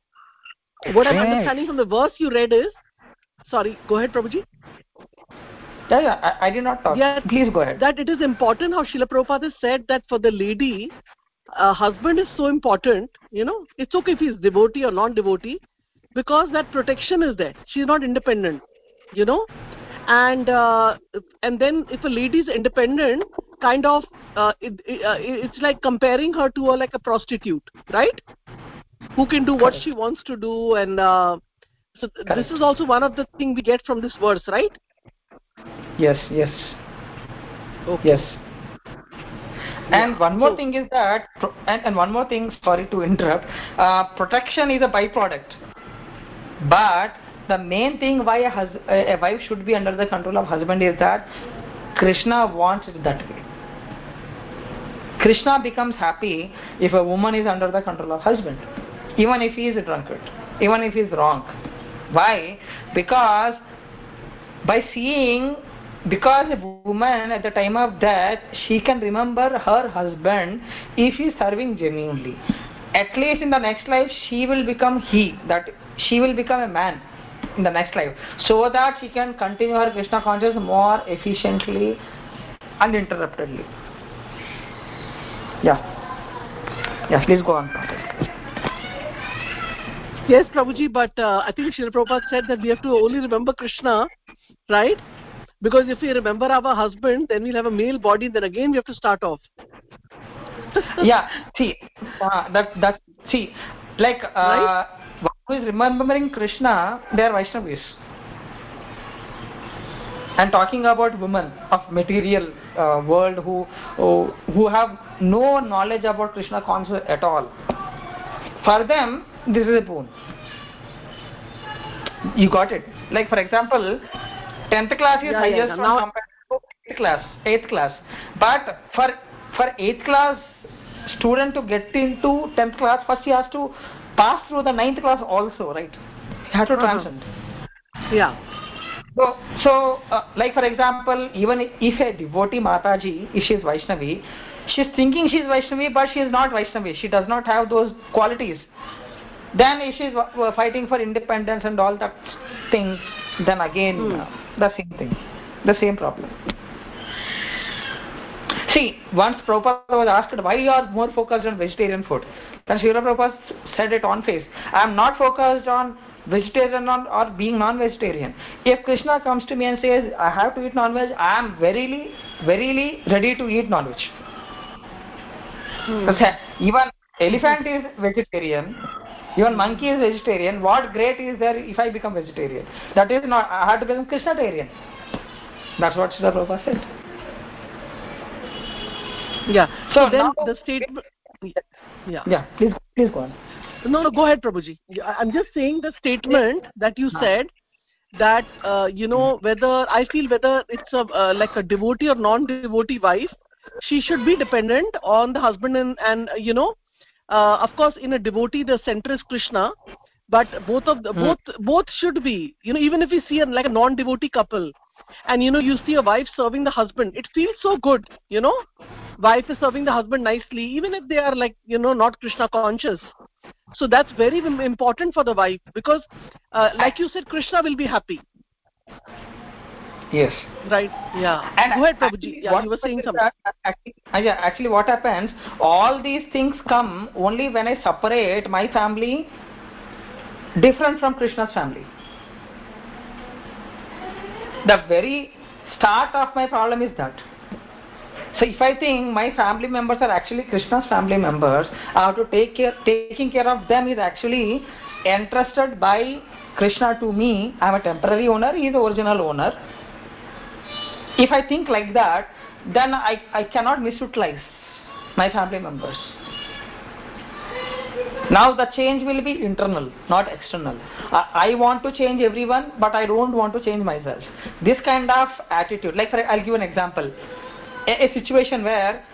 what i'm understanding from the verse you read is sorry go ahead prabhuji. Yeah yeah i, I did not talk. Yeah, please go ahead. That it is important how Srila Prabhupada said that for the lady uh, husband is so important you know it's okay if he's devotee or non devotee because that protection is there. She's not independent you know? And uh, and then if a lady is independent kind of uh, it, it, uh, it's like comparing her to a, like a prostitute right? Who can do what she wants to do and uh, so Correct. this is also one of the thing we get from this verse right? Yes yes. Okay. yes and one more thing is that and, and one more thing sorry to interrupt uh, protection is a byproduct. But the main thing why a, hus- a wife should be under the control of husband is that krishna wants it that way. Krishna becomes happy if a woman is under the control of husband even if he is a drunkard even if he is wrong. Why? Because by seeing because a woman at the time of death she can remember her husband if he is serving genuinely. At least in the next life she will become he that she will become a man in the next life. So that she can continue her krishna consciousness more efficiently and uninterruptedly yeah. Yeah please go on Yes, Prabhuji, but uh, I think Srila Prabhupada said that we have to only remember Krishna, right? Because if we remember our husband, then we'll have a male body, then again we have to start off. yeah see uh, that that see like uh, Right? who is remembering krishna they are vaishnavis and talking about women of material uh, world who, who who have no knowledge about krishna concept at all for them this is a boon you got it like for example 10th class is Yeah, highest yeah. Now- compared to 8th class 8th class but for for 8th class student to get into 10th class first he has to pass through the 9th class also right he has to Uh-huh. transcend Yeah. so, so uh, like for example, even if a devotee Mataji, if she is Vaishnavi, she is thinking she is Vaishnavi, but she is not Vaishnavi. She does not have those qualities. Then if she is fighting for independence and all that thing, then again Hmm. uh, the same thing, the same problem. See, once Prabhupada was asked why you are more focused on vegetarian food, then Srila Prabhupada said it on face. I am not focused on vegetarian or, or being non-vegetarian. If Krishna comes to me and says, I have to eat non-veg, I am verily, verily ready to eat non-veg. Hmm. Even elephant is vegetarian. Even monkey is vegetarian. What great is there if I become vegetarian? That is not. I have to become Krishnatarian. That's what Srila Prabhupada said. Yeah. So, so then the statement. Yeah. Yeah. Please, please go on. No, no. Go ahead, Prabhuji. I'm just saying the statement that you said that uh, you know whether I feel whether it's a uh, like a devotee or non-devotee wife, she should be dependent on the husband and and you know, uh, of course, in a devotee the center is Krishna, but both of the, hmm. both both should be. You know even if you see a, like a non-devotee couple, and you know you see a wife serving the husband, it feels so good, you know, wife is serving the husband nicely, even if they are like you know not Krishna conscious. So that's very important for the wife because uh, like you said krishna will be happy yes. Right yeah. And go ahead prabhuji. yeah you were saying something. actually, uh, yeah actually what happens all these things come only when i separate my family different from krishna's family. The very start of my problem is that. So if I think my family members are actually Krishna's family members, I have to take care, taking care of them is actually entrusted by Krishna to me. I am a temporary owner, he is the original owner. If I think like that, then I, I cannot misutilize my family members. Now the change will be internal, not external. I, want to change everyone, but I don't want to change myself. This kind of attitude, like for, I'll give an example a, a situation where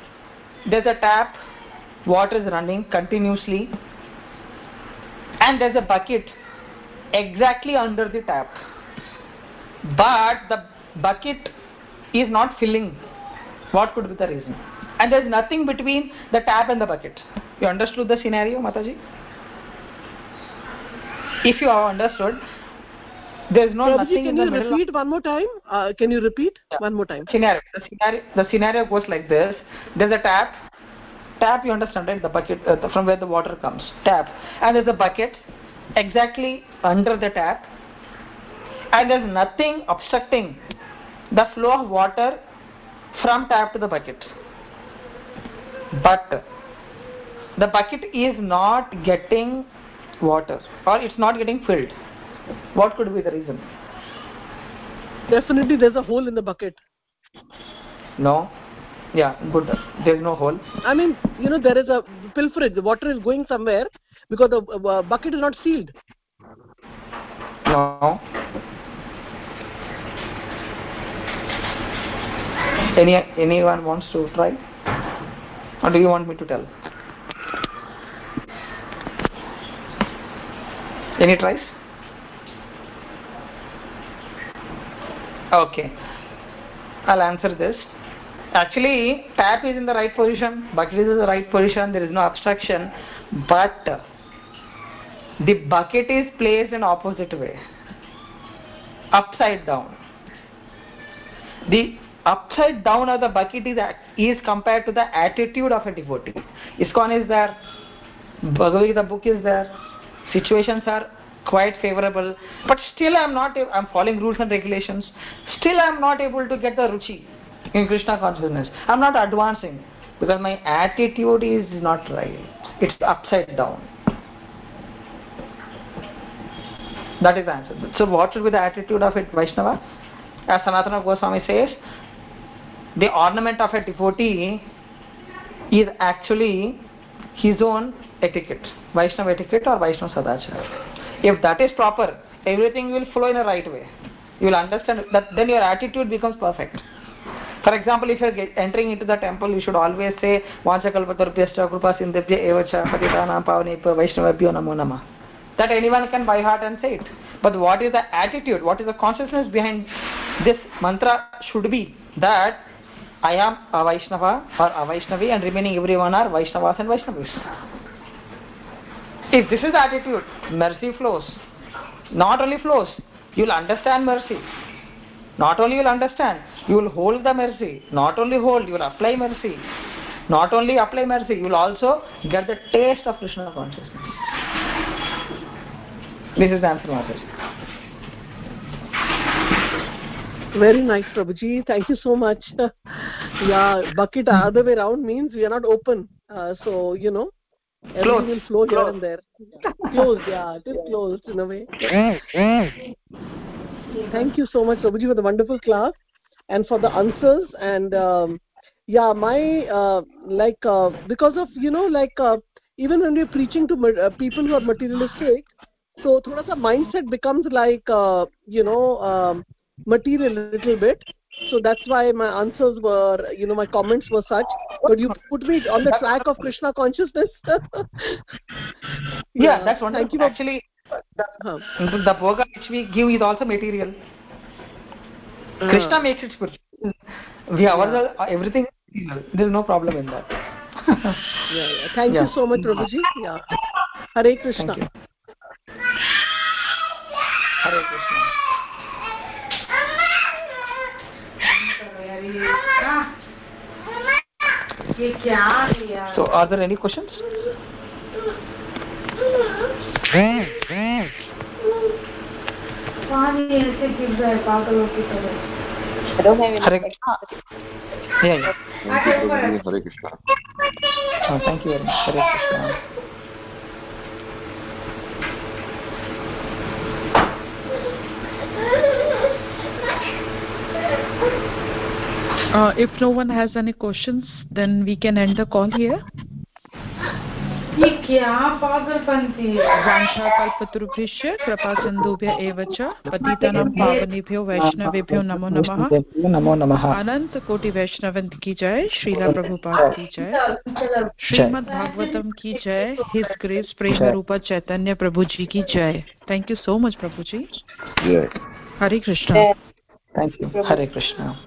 there's a tap water is running continuously and there's a bucket exactly under the tap but the bucket is not filling. What could be the reason? And there's nothing between the tap and the bucket. You understood the scenario mataji? If you have understood there's no Prabhuji, nothing can you repeat one more time? Uh, can you repeat yeah. one more time? Scenario. The scenario the scenario goes like this. There's a tap tap you understand right? The bucket uh, the, from where the water comes. Tap and there's a bucket exactly under the tap and there's nothing obstructing the flow of water from tap to the bucket but the bucket is not getting water or it's not getting filled what could be the reason? Definitely there's a hole in the bucket. No. Yeah, good. There's no hole. I mean, you know, there is a pilferage. The water is going somewhere because the uh, bucket is not sealed. No. Any anyone wants to try? Or do you want me to tell? Any tries? Okay. I'll answer this. Actually, tap is in the right position, bucket is in the right position, there is no obstruction, but the bucket is placed in opposite way, upside down. The upside down of the bucket is, is compared to the attitude of a devotee. ISKCON is there, Bhagavad Gita book is there, situations are quite favorable. But still i'm not i'm following rules and regulations. Still i'm not able to get the ruchi in krishna consciousness. I'm not advancing because my attitude is not right. It's upside down. That is the answer. So what should be the attitude of a vaishnava? As sanatana goswami says the ornament of a devotee is actually his own etiquette. Vaishnava etiquette or vaishnava sadachara if that is proper everything will flow in a right way. You will understand that then your attitude becomes perfect. For example if you are entering into the temple you should always say vanchakalpatarupyascha kripa sindhibhya evacha patitanam pavanebhyo vaishnavabhyo namo namah that anyone can by heart and say it. But what is the attitude what is the consciousness behind this mantra should be that i am a vaishnava or a vaishnavi and remaining everyone are vaishnavas and vaishnavis if this is the attitude, mercy flows. Not only flows, you will understand mercy. Not only you will understand, you will hold the mercy. Not only hold, you will apply mercy. Not only apply mercy, you will also get the taste of Krishna consciousness. This is the answer. Very nice, Prabhuji. Thank you so much. yeah, bucket the other way around means we are not open uh, so you know everything Closed. will flow here Closed. and there. closed, yeah, it is closed in a way. Thank you so much, Prabhuji, for the wonderful class and for the answers. And um, yeah, my uh, like uh, because of you know like uh, even when we're preaching to uh, people who are materialistic, so thoda sa mindset becomes like uh, you know um, material a little bit. So that's why my answers were you know my comments were such. But you put me on the track of Krishna consciousness. yeah, that's wonderful Thank you actually the, Huh. the bhoga which we give is also material uh. krishna makes it spiritual we our everything is material. there is no problem in that yeah, yeah. Thank Yeah. you so much, Prabhuji. Yeah. Hare Krishna. hare krishna So, are there any questions? Hare Krishna. Ah. Yeah, yeah. Hare Krishna. Oh, thank you very much. Hare Krishna. Thank you. Uh, if no one has any questions, then we can end the call here. ये क्या पागलपंती वाञ्छाकल्पतरुभ्यश्च कृपासिन्धुभ्य एव च पतितानां पावनेभ्यो वैष्णवेभ्यो नमो नमः नमो नमः अनंत कोटि वैष्णवन की जय श्रीला प्रभुपाद की जय श्रीमद् भागवतम की जय हिज ग्रेस प्रेम रूपा चैतन्य प्रभु जी की जय thank you so much Prabhu ji Hare Krishna thank you. Hare krishna.